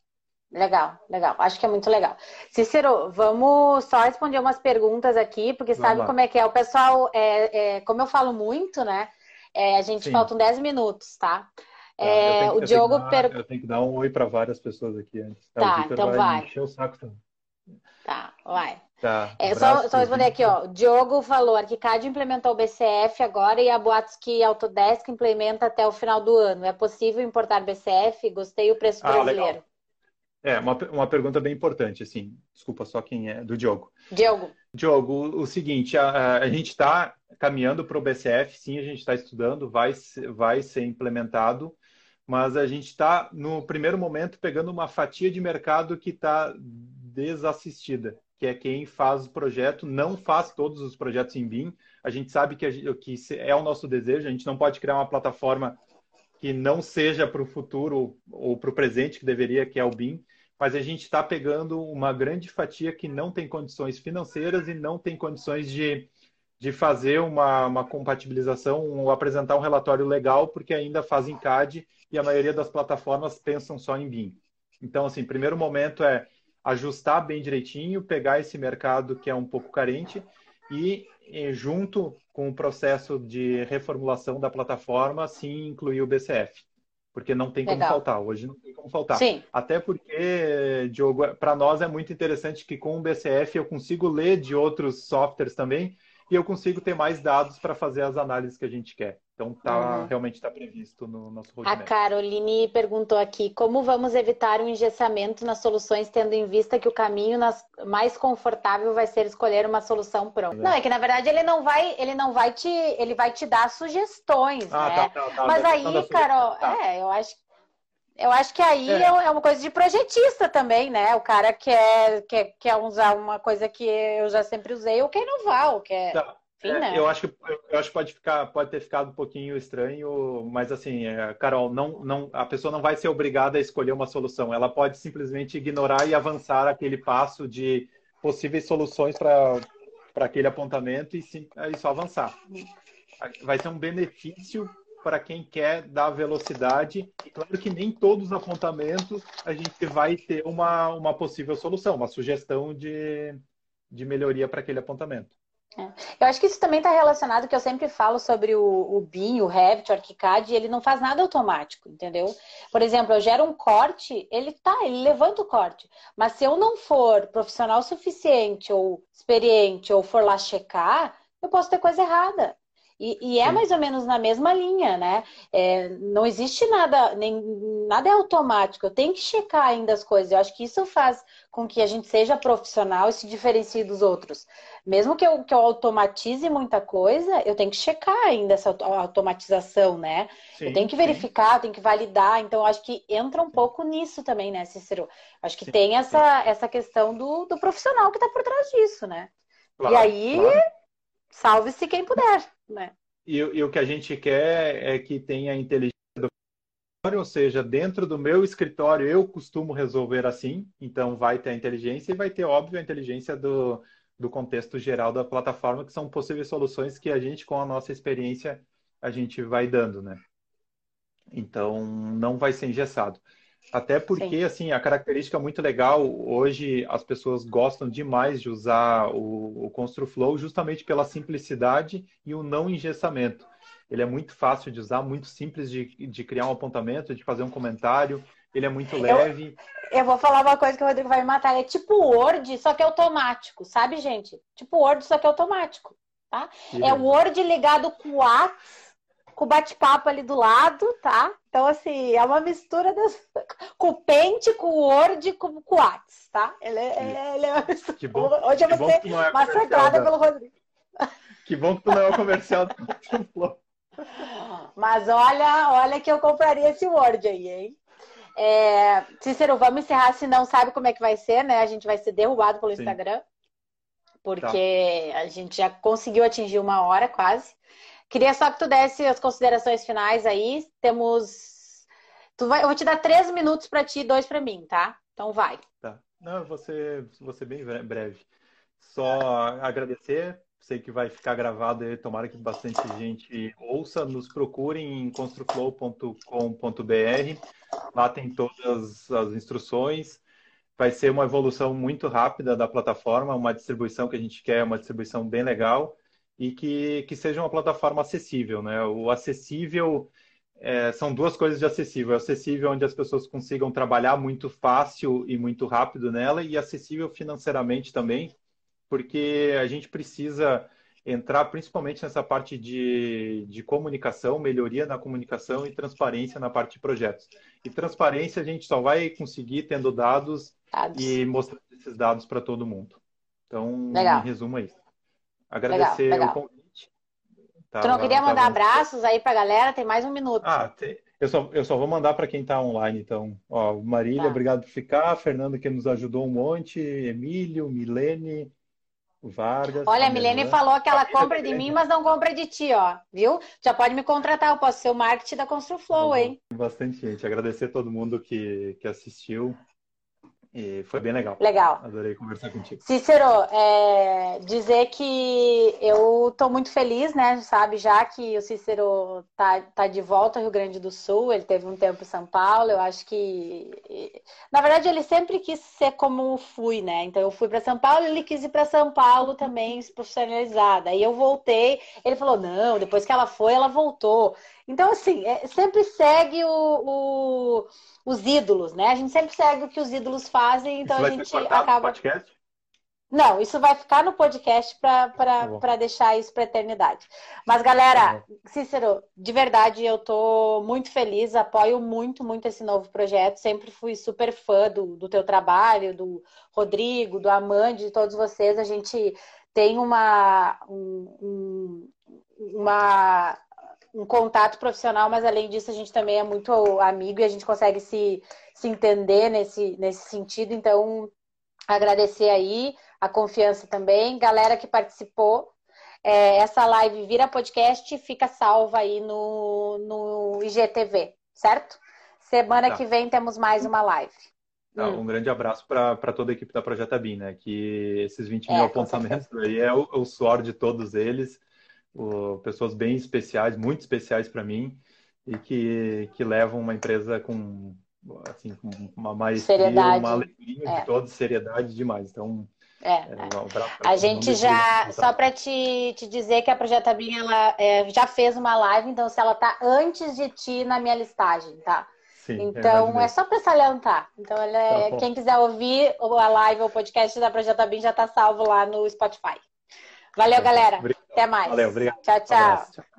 S1: Legal, legal. Acho que é muito legal. Cícero, vamos só responder umas perguntas aqui, porque vamos sabe lá. como é que é. O pessoal, é, é, como eu falo muito, né? É, a gente Sim. faltam 10 minutos, tá?
S2: tá é, o Diogo. Eu, per... eu tenho que dar um oi para várias pessoas aqui antes.
S1: Tá, então vai. vai.
S2: Encher o saco também.
S1: Tá, vai.
S2: Tá,
S1: é, só, só responder aqui, ó. O Diogo falou, Arquicad implementou o BCF agora e a boatos que Autodesk implementa até o final do ano. É possível importar BCF? Gostei o preço ah, brasileiro. Legal.
S2: É, uma, uma pergunta bem importante, assim. Desculpa só quem é, do Diogo.
S1: Diogo.
S2: Diogo, o, o seguinte, a, a gente está caminhando para o BCF, sim, a gente está estudando, vai, vai ser implementado, mas a gente está, no primeiro momento, pegando uma fatia de mercado que está desassistida que é quem faz o projeto, não faz todos os projetos em BIM. A gente sabe que, que é o nosso desejo, a gente não pode criar uma plataforma que não seja para o futuro ou para o presente, que deveria, que é o BIM, mas a gente está pegando uma grande fatia que não tem condições financeiras e não tem condições de, de fazer uma, uma compatibilização ou apresentar um relatório legal, porque ainda fazem CAD e a maioria das plataformas pensam só em BIM. Então, assim, primeiro momento é ajustar bem direitinho, pegar esse mercado que é um pouco carente e, junto com o processo de reformulação da plataforma, sim incluir o BCF. Porque não tem como Legal. faltar, hoje não tem como faltar.
S1: Sim.
S2: Até porque, Diogo, para nós é muito interessante que com o BCF eu consigo ler de outros softwares também e eu consigo ter mais dados para fazer as análises que a gente quer. Então, tá, uhum. realmente está previsto no nosso roadmap.
S1: A Caroline perguntou aqui, como vamos evitar o um engessamento nas soluções, tendo em vista que o caminho nas... mais confortável vai ser escolher uma solução pronta? É. Não, é que na verdade ele não vai, ele não vai te, ele vai te dar sugestões, ah, né? Tá, tá, tá, Mas aí, Carol, tá. é, eu acho eu acho que aí é. é. uma coisa de projetista também, né? O cara quer, quer, quer usar uma coisa que eu já sempre usei, ou quer inovar, ou quer. Tá.
S2: Enfim, é, né? Eu acho que eu acho que pode ficar, pode ter ficado um pouquinho estranho, mas assim, é, Carol, não, não, a pessoa não vai ser obrigada a escolher uma solução. Ela pode simplesmente ignorar e avançar aquele passo de possíveis soluções para para aquele apontamento e, sim, e só avançar. Vai ser um benefício para quem quer dar velocidade. E claro que nem todos os apontamentos a gente vai ter uma, uma possível solução, uma sugestão de, de melhoria para aquele apontamento.
S1: É. Eu acho que isso também está relacionado que eu sempre falo sobre o, o BIM, o Revit, o ArchiCAD, ele não faz nada automático, entendeu? Por exemplo, eu gero um corte, ele tá, ele levanta o corte. Mas se eu não for profissional suficiente ou experiente ou for lá checar, eu posso ter coisa errada. E, e, é mais ou menos na mesma linha, né? É, não existe nada, nem, nada é automático. Eu tenho que checar ainda as coisas. Eu acho que isso faz com que a gente seja profissional e se diferencie dos outros. Mesmo que eu, que eu automatize muita coisa, eu tenho que checar ainda essa automatização, né? Sim, eu tenho que verificar, sim. tenho que validar. Então, eu acho que entra um pouco nisso também, né, Cícero? Acho que sim, tem essa, essa questão do, do profissional que está por trás disso, né? Claro, e aí, claro. salve-se quem puder né?
S2: E, e, o que a gente quer é que tenha inteligência do ou seja, dentro do meu escritório eu costumo resolver assim, então vai ter a inteligência e vai ter, óbvio, a inteligência do, do contexto geral da plataforma, que são possíveis soluções que a gente, com a nossa experiência, a gente vai dando, né? Então, não vai ser engessado. Até porque, Sim. assim, a característica muito legal, hoje as pessoas gostam demais de usar o, o ConstruFlow justamente pela simplicidade e o não engessamento. Ele é muito fácil de usar, muito simples de, de criar um apontamento, de fazer um comentário. Ele é muito leve.
S1: Eu, eu vou falar uma coisa que o Rodrigo vai me matar. É tipo Word, só que é automático, sabe, gente? Tipo Word, só que é automático, tá? é o Word ligado com o Whats, com o bate-papo ali do lado, tá? Então, assim, é uma mistura das... [laughs] com o Paint, com o Word e com, com o Whats, tá? Ele é, ele é uma mistura. Que bom, Hoje eu vou ser é massacrada pelo Rodrigo.
S2: Que bom que tu não é o comercial do [laughs]
S1: Mas olha, olha que eu compraria esse Word aí, hein? É, Cícero, vamos encerrar, se não sabe como é que vai ser, né? A gente vai ser derrubado pelo Sim. Instagram, porque tá. a gente já conseguiu atingir uma hora quase. Queria só que tu desse as considerações finais aí. Temos. Tu vai... Eu vou te dar três minutos para ti e dois para mim, tá? Então vai.
S2: Tá. Não, eu vou ser, vou ser bem breve. Só agradecer sei que vai ficar gravado e tomara que bastante gente ouça. Nos procurem em construflow.com.br. Lá tem todas as instruções. Vai ser uma evolução muito rápida da plataforma, uma distribuição que a gente quer, uma distribuição bem legal e que, que seja uma plataforma acessível. Né? O acessível é, são duas coisas de acessível. Acessível onde as pessoas consigam trabalhar muito fácil e muito rápido nela e acessível financeiramente também, porque a gente precisa entrar principalmente nessa parte de, de comunicação, melhoria na comunicação e transparência na parte de projetos. E transparência a gente só vai conseguir tendo dados, dados. e mostrando esses dados para todo mundo. Então, legal. em resumo, é isso. Agradecer legal, legal. o convite.
S1: Tá, tu não queria tá mandar abraços aí para a galera? Tem mais um minuto.
S2: Ah, tem... eu, só, eu só vou mandar para quem está online, então. Ó, Marília, tá. obrigado por ficar. Fernando, que nos ajudou um monte. Emílio, Milene, Vargas.
S1: Olha, a Milene falou que ela compra de mim, mas não compra de ti, ó. Viu? Já pode me contratar, eu posso ser o marketing da Construflow, hein?
S2: Bastante gente. Agradecer a todo mundo que, que assistiu. E foi bem legal.
S1: Legal.
S2: Adorei conversar contigo.
S1: Cícero, é, dizer que eu estou muito feliz, né? Sabe, já que o Cícero tá, tá de volta ao Rio Grande do Sul, ele teve um tempo em São Paulo, eu acho que. Na verdade, ele sempre quis ser como fui, né? Então eu fui para São Paulo, ele quis ir para São Paulo também, se profissionalizada. Aí eu voltei, ele falou: não, depois que ela foi, ela voltou. Então, assim, é, sempre segue o, o, os ídolos, né? A gente sempre segue o que os ídolos fazem, então a gente acaba.
S2: Podcast?
S1: Não, isso vai ficar no podcast para tá deixar isso para eternidade. Mas, galera, tá Cícero, de verdade, eu tô muito feliz, apoio muito, muito esse novo projeto. Sempre fui super fã do, do teu trabalho, do Rodrigo, do Amande, de todos vocês. A gente tem uma, um, uma um contato profissional, mas além disso a gente também é muito amigo e a gente consegue se, se entender nesse, nesse sentido. Então, agradecer aí a confiança também. Galera que participou, é, essa live vira podcast e fica salva aí no, no IGTV, certo? Semana tá. que vem temos mais uma live.
S2: Tá, hum. Um grande abraço para toda a equipe da Projeta BIM, né? Que esses 20 mil é, apontamentos aí é o, o suor de todos eles pessoas bem especiais, muito especiais para mim e que, que levam uma empresa com assim com uma maestria, seriedade. uma alegria é. de toda seriedade demais. Então
S1: é, é, um a gente já, só para te, te dizer que a Projeta BIM ela é, já fez uma live, então se ela tá antes de ti na minha listagem, tá? Sim, então é só para salientar. Então é, tá quem quiser ouvir a live ou o podcast da Projeta BIM já tá salvo lá no Spotify. Valeu, galera. Obrigado. Até mais.
S2: Valeu, obrigado.
S1: Tchau, tchau. Um